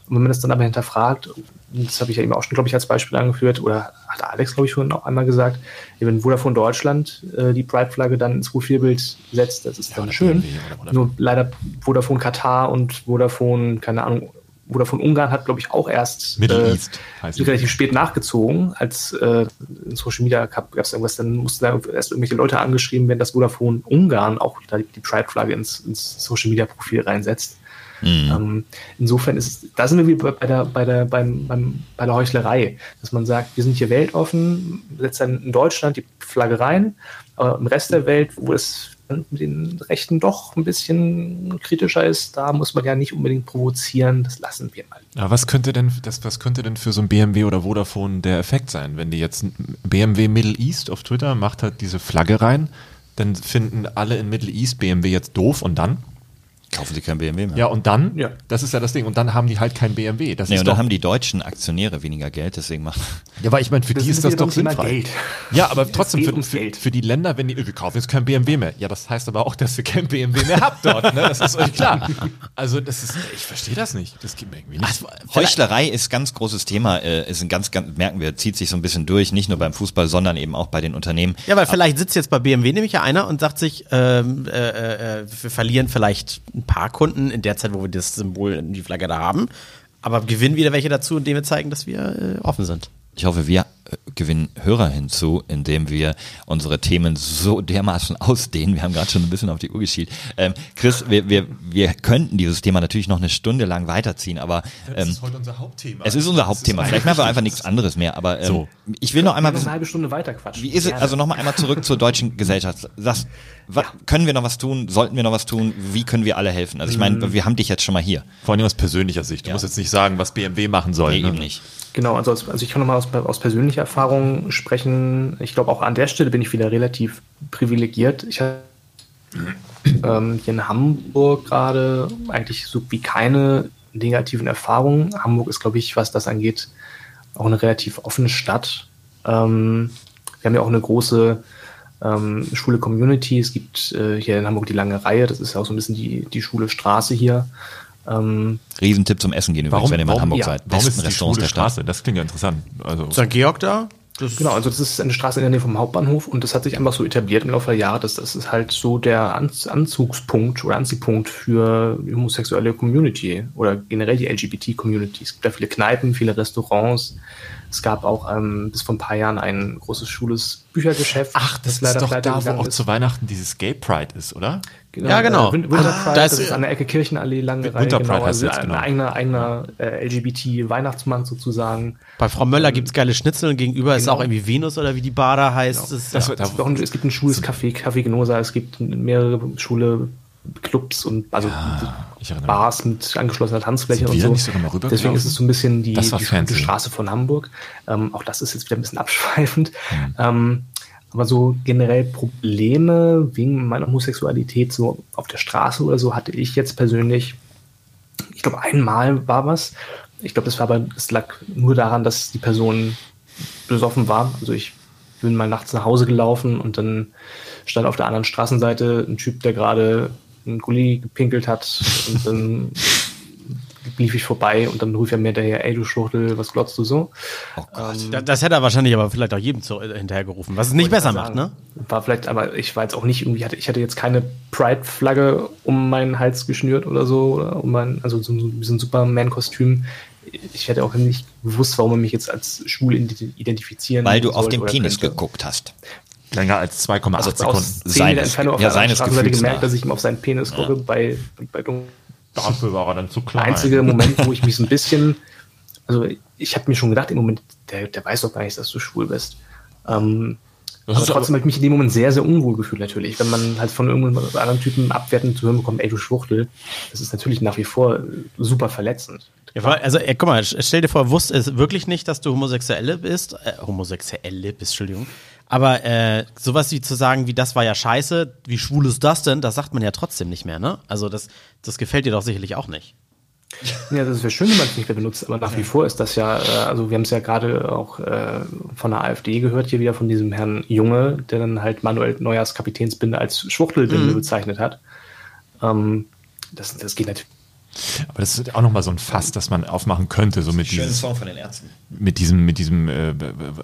Und wenn man das dann aber hinterfragt, das habe ich ja eben auch schon, glaube ich, als Beispiel angeführt, oder hat Alex, glaube ich, vorhin auch einmal gesagt, wenn Vodafone Deutschland äh, die Pride-Flagge dann ins Profilbild setzt, das ist dann oder schön. Oder. Nur leider Vodafone Katar und Vodafone, keine Ahnung, Vodafone Ungarn hat, glaube ich, auch erst äh, relativ spät nachgezogen, als äh, in Social Media gab es irgendwas, dann mussten da erst irgendwelche Leute angeschrieben werden, dass Vodafone Ungarn auch wieder die, die Pride-Flagge ins, ins Social Media Profil reinsetzt. Ähm, insofern ist es, da sind wir bei der, bei der, beim, beim, bei der Heuchlerei, dass man sagt, wir sind hier weltoffen, setzt dann in Deutschland die Flagge rein, aber im Rest der Welt, wo es mit den Rechten doch ein bisschen kritischer ist, da muss man ja nicht unbedingt provozieren, das lassen wir mal. Aber was könnte denn das, was könnte denn für so ein BMW oder Vodafone der Effekt sein, wenn die jetzt BMW Middle East auf Twitter macht halt diese Flagge rein, dann finden alle in Middle East BMW jetzt doof und dann? Kaufen Sie kein BMW mehr. Ja, und dann? Ja. Das ist ja das Ding. Und dann haben die halt kein BMW. Das Nee, ist und doch, dann haben die deutschen Aktionäre weniger Geld, deswegen macht. ja, weil ich meine, für die ist das doch sinnfrei. Geld. Ja, aber trotzdem für, für, Geld. für die Länder, wenn die, wir kaufen jetzt kein BMW mehr. Ja, das heißt aber auch, dass ihr kein BMW mehr habt dort. Ne? Das ist euch klar. Also das ist, ich verstehe das nicht. Das geht mir irgendwie nicht. Heuchlerei ist ganz großes Thema, äh, ist ein ganz, ganz, merken wir, zieht sich so ein bisschen durch, nicht nur beim Fußball, sondern eben auch bei den Unternehmen. Ja, weil vielleicht sitzt jetzt bei BMW nämlich ja einer und sagt sich, ähm, äh, äh, wir verlieren vielleicht ein paar Kunden in der Zeit, wo wir das Symbol, die Flagge da haben, aber gewinnen wieder welche dazu, indem wir zeigen, dass wir äh, offen sind. Ich hoffe, wir gewinnen Hörer hinzu, indem wir unsere Themen so dermaßen [LAUGHS] ausdehnen. Wir haben gerade schon ein bisschen auf die Uhr geschielt. Ähm, Chris, wir, wir, wir könnten dieses Thema natürlich noch eine Stunde lang weiterziehen, aber ähm, heute unser Hauptthema. es ist unser Hauptthema. Vielleicht machen wir einfach nichts anderes mehr, aber ähm, So. ich will noch einmal noch wissen, eine halbe Stunde weiter quatschen. Wie ist es, also nochmal einmal zurück zur deutschen Gesellschaft. Sagst, wa, können wir noch was tun? Sollten wir noch was tun? Wie können wir alle helfen? Also ich meine, wir haben dich jetzt schon mal hier. Vor allem aus persönlicher Sicht. Du Ja. musst jetzt nicht sagen, was BMW machen soll. Nee, ne? eben nicht. Genau, also, also ich kann nochmal aus, aus persönlicher Erfahrung sprechen. Ich glaube, auch an der Stelle bin ich wieder relativ privilegiert. Ich habe ähm, hier in Hamburg gerade eigentlich so wie keine negativen Erfahrungen. Hamburg ist, glaube ich, was das angeht, auch eine relativ offene Stadt. Ähm, wir haben ja auch eine große ähm, schwule Community. Es gibt äh, hier in Hamburg die lange Reihe. Das ist ja auch so ein bisschen die, die schwule Straße hier. Ähm, Riesentipp zum Essen gehen übrigens, Warum, wenn ihr mal in warum, Hamburg ja, seid. warum Besten ist Restaurants der Stadt. Straße? Das klingt ja interessant. Also, St. Georg da? Das Genau, also das ist eine Straße in der Nähe vom Hauptbahnhof und das hat sich einfach so etabliert im Laufe der Jahre, dass das ist halt so der Anz Anzugspunkt oder Anziehpunkt für die homosexuelle Community oder generell die LGBT-Community. Es gibt da viele Kneipen, viele Restaurants. Es gab auch ähm, bis vor ein paar Jahren ein großes schwules Büchergeschäft. Ach, das ist doch da, wo auch ist. zu Weihnachten dieses Gay Pride ist, oder? Ja, genau. Äh, Win- Winter Ah, Pride, da das ist- ist an der Ecke Kirchenallee, lange Winter Reihe. Pride Genau, heißt also jetzt, ein genau. eigener, eigener äh, LGBT-Weihnachtsmann sozusagen. Bei Frau Möller gibt's geile Schnitzel und gegenüber ist Genau. auch irgendwie Venus oder wie die Bar da heißt. Das, Das ja. Es gibt, auch ein, es gibt ein schwules Café, Café Genosa, es gibt mehrere schwule Clubs und also mich. Bars mit angeschlossener Tanzfläche und so. Deswegen ist es so ein bisschen die, die schwule Straße von Hamburg. Ähm, auch das ist jetzt wieder ein bisschen [LAUGHS] abschweifend. Hm. Ähm, aber so generell Probleme wegen meiner Homosexualität so auf der Straße oder so hatte ich jetzt persönlich ich glaube, einmal war was. Ich glaube, das war aber, es lag nur daran, dass die Person besoffen war. Also ich bin mal nachts nach Hause gelaufen und dann stand auf der anderen Straßenseite ein Typ, der gerade einen Gulli gepinkelt hat und dann lief ich vorbei und dann rief er mir hinterher, ey du Schwuchtel, was glotzt du so? Oh Gott. Da- Das hätte er wahrscheinlich aber vielleicht auch jedem zu, äh, hinterhergerufen, was es nicht besser macht, ne? War vielleicht, aber ich war jetzt auch nicht irgendwie, hatte, ich hatte jetzt keine Pride-Flagge um meinen Hals geschnürt oder so, oder um mein, also so, so, ein Superman-Kostüm. Ich hätte auch nicht gewusst, warum man mich jetzt als schwul ident- identifizieren Weil du auf den Penis könnte. geguckt hast. Länger als 2,8 Also Sekunden. Aus 10 Seines- Entfernung auf ja, der seines Straßenseite gemerkt, dass ich ihm auf seinen Penis gucke bei, bei Dafür war er dann zu Der klein. einzige Moment, wo ich mich so ein bisschen, also ich habe mir schon gedacht, im Moment, der, der weiß doch gar nicht, dass du schwul bist. Ähm, Das aber ist trotzdem habe ich mich in dem Moment sehr, sehr unwohl gefühlt natürlich. Wenn man halt von irgendeinem anderen Typen abwertend zu hören bekommt, ey du Schwuchtel, das ist natürlich nach wie vor super verletzend. Ja, also, äh, guck mal, stell dir vor, wusste es wirklich nicht, dass du Homosexuelle bist, äh, Homosexuelle bist, Entschuldigung. Aber äh, sowas wie zu sagen, wie das war ja scheiße, wie schwul ist das denn, das sagt man ja trotzdem nicht mehr, ne? Also das, das gefällt dir doch sicherlich auch nicht. Ja, das wäre schön, wenn man es nicht mehr benutzt, aber nach wie vor ist das ja, äh, also wir haben es ja gerade auch äh, von der AfD gehört, hier wieder von diesem Herrn Junge, der dann halt Manuel Neuers Kapitänsbinde als Schwuchtelbinde bezeichnet hat. Ähm, das, das geht natürlich. Aber das ist auch nochmal so ein Fass, das man aufmachen könnte, so mit diesem, Song von den Ärzten. mit diesem, mit diesem, äh,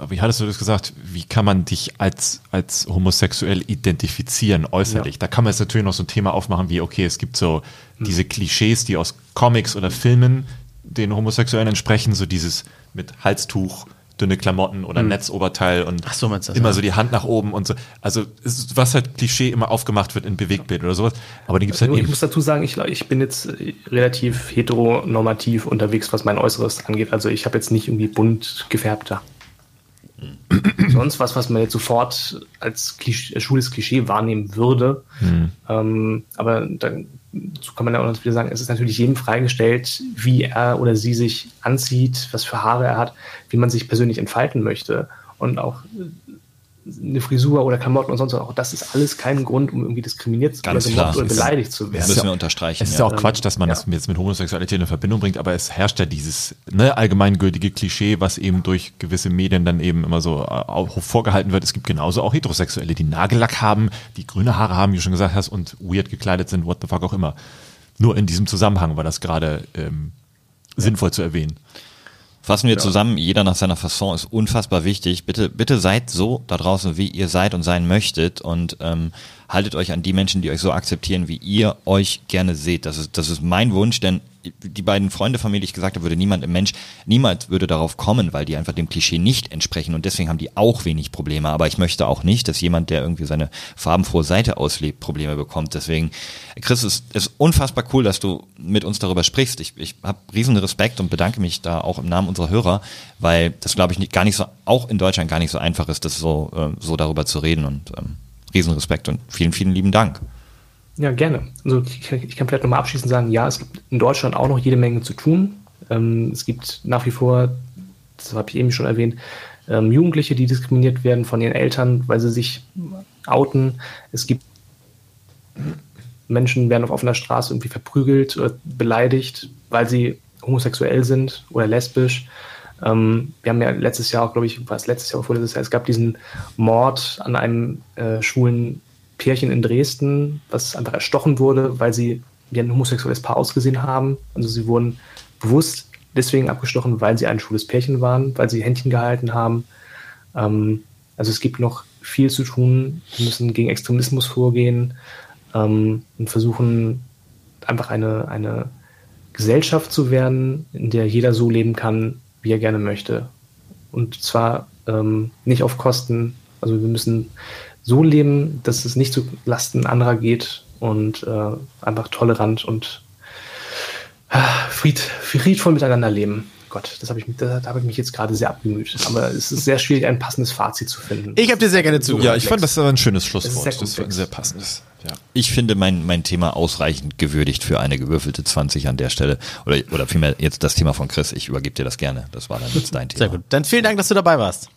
wie hattest du das gesagt? Wie kann man dich als, als homosexuell identifizieren äußerlich? Ja. Da kann man jetzt natürlich noch so ein Thema aufmachen wie, okay, es gibt so diese Klischees, die aus Comics oder Filmen den Homosexuellen entsprechen, so dieses mit Halstuch, dünne Klamotten oder Netzoberteil und so, immer ja. so die Hand nach oben und so. Also ist, was halt Klischee immer aufgemacht wird in Bewegtbild oder sowas. Aber den gibt es halt Nur ich muss dazu sagen, ich, ich bin jetzt äh, relativ heteronormativ unterwegs, was mein Äußeres angeht. Also ich habe jetzt nicht irgendwie bunt gefärbter. Sonst was, was man jetzt sofort als Klisch schwules Klischee wahrnehmen würde. Ähm, aber dann so kann man ja auch noch wieder sagen, es ist natürlich jedem freigestellt, wie er oder sie sich anzieht, was für Haare er hat, wie man sich persönlich entfalten möchte. Und auch eine Frisur oder Klamotten und sonst was, auch das ist alles kein Grund, um irgendwie diskriminiert oder klar. gemobbt oder Ist- beleidigt zu werden. Müssen wir unterstreichen. Es ist ja. ja auch Quatsch, dass man das jetzt mit Homosexualität in Verbindung bringt, aber es herrscht ja dieses ne, allgemeingültige Klischee, was eben durch gewisse Medien dann eben immer so äh, auch vorgehalten wird. Es gibt genauso auch Heterosexuelle, die Nagellack haben, die grüne Haare haben, wie du schon gesagt hast, und weird gekleidet sind, what the fuck auch immer. Nur in diesem Zusammenhang war das gerade ähm, sinnvoll zu erwähnen. Fassen wir zusammen, jeder nach seiner Fasson ist unfassbar wichtig. Bitte, bitte seid so da draußen, wie ihr seid und sein möchtet und ähm, haltet euch an die Menschen, die euch so akzeptieren, wie ihr euch gerne seht. Das ist, das ist mein Wunsch, denn die beiden Freunde von mir, die ich gesagt habe, würde niemand im Mensch, niemand würde darauf kommen, weil die einfach dem Klischee nicht entsprechen und deswegen haben die auch wenig Probleme. Aber ich möchte auch nicht, dass jemand, der irgendwie seine farbenfrohe Seite auslebt, Probleme bekommt. Deswegen, Chris, es ist unfassbar cool, dass du mit uns darüber sprichst. Ich, ich habe riesen Respekt und bedanke mich da auch im Namen unserer Hörer, weil das, glaube ich, nicht, gar nicht so, auch in Deutschland gar nicht so einfach ist, das so, äh, so darüber zu reden und ähm, riesen Respekt und vielen, vielen lieben Dank. Ja, gerne. Also ich, ich kann vielleicht nochmal abschließend sagen, ja, es gibt in Deutschland auch noch jede Menge zu tun. Ähm, es gibt nach wie vor, das habe ich eben schon erwähnt, ähm, Jugendliche, die diskriminiert werden von ihren Eltern, weil sie sich outen. Es gibt Menschen werden auf offener Straße irgendwie verprügelt oder beleidigt, weil sie homosexuell sind oder lesbisch. Ähm, wir haben ja letztes Jahr auch, glaube ich, war es letztes Jahr oder vorletztes Jahr, es gab diesen Mord an einem äh, schwulen Pärchen in Dresden, was einfach erstochen wurde, weil sie wie ein homosexuelles Paar ausgesehen haben. Also sie wurden bewusst deswegen abgestochen, weil sie ein schwules Pärchen waren, weil sie Händchen gehalten haben. Ähm, also es gibt noch viel zu tun. Wir müssen gegen Extremismus vorgehen ähm, und versuchen einfach eine, eine Gesellschaft zu werden, in der jeder so leben kann, wie er gerne möchte. Und zwar ähm, nicht auf Kosten, also wir müssen so leben, dass es nicht zu Lasten anderer geht und äh, einfach tolerant und äh, fried, friedvoll miteinander leben. Gott, das habe ich, habe ich mich jetzt gerade sehr abgemüht. Aber es ist sehr schwierig, ein passendes Fazit zu finden. Ich habe dir sehr gerne zugehört. Ja, ich fand das aber ein schönes Schlusswort. sehr Das war ein sehr passendes. Ja. Ich finde mein, mein Thema ausreichend gewürdigt für eine gewürfelte 20 an der Stelle. Oder, oder vielmehr jetzt das Thema von Chris. Ich übergebe dir das gerne. Das war dann jetzt dein Thema. Sehr gut. Dann vielen Dank, dass du dabei warst.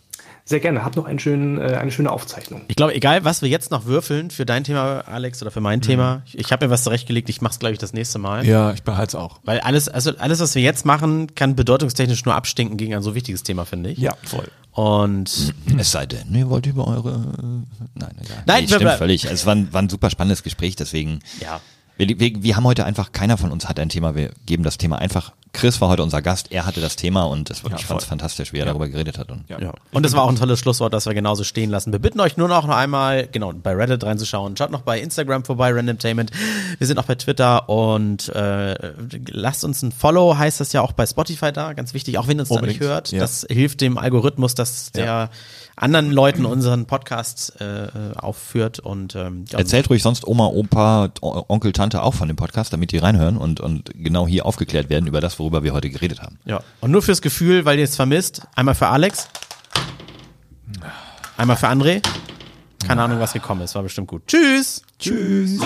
Sehr gerne. Habt noch einen schönen, äh, eine schöne Aufzeichnung. Ich glaube, egal was wir jetzt noch würfeln für dein Thema, Alex, oder für mein Thema, ich, ich habe mir was zurechtgelegt, ich mache es, glaube ich, das nächste Mal. ja, ich behalte es auch. Weil alles, also alles, was wir jetzt machen, kann bedeutungstechnisch nur abstinken gegen ein so wichtiges Thema, finde ich. Ja, voll. Und [CLEARS THROAT] Es sei denn, ihr wollt über eure. äh, Nein, egal. Nein, nee, stimmt völlig. Es war ein, war ein super spannendes Gespräch, deswegen. Ja. Wir, wir, wir haben heute einfach, keiner von uns hat ein Thema. Wir geben das Thema einfach Chris war heute unser Gast, er hatte das Thema und es war, Ja, ich fand es voll. fantastisch, wie er darüber geredet hat. Und Ja. Ja. Und das war auch ein tolles Schlusswort, das wir genauso stehen lassen. Wir bitten euch nur noch einmal, genau, bei Reddit reinzuschauen. Schaut noch bei Instagram vorbei, Randomtainment. Wir sind auch bei Twitter und äh, lasst uns ein Follow, heißt das ja auch bei Spotify da, ganz wichtig, auch wenn ihr uns da nicht Unbedingt, hört. ja. Das hilft dem Algorithmus, dass der anderen Leuten unseren Podcast äh, aufführt und ähm, ja, Erzählt ruhig sonst Oma, Opa, Onkel, Tante auch von dem Podcast, damit die reinhören und, und genau hier aufgeklärt werden über das, worüber wir heute geredet haben. Ja. Und nur fürs Gefühl, weil ihr es vermisst, einmal für Alex, einmal für André. Keine Ahnung, was gekommen ist, war bestimmt gut. Tschüss. Tschüss.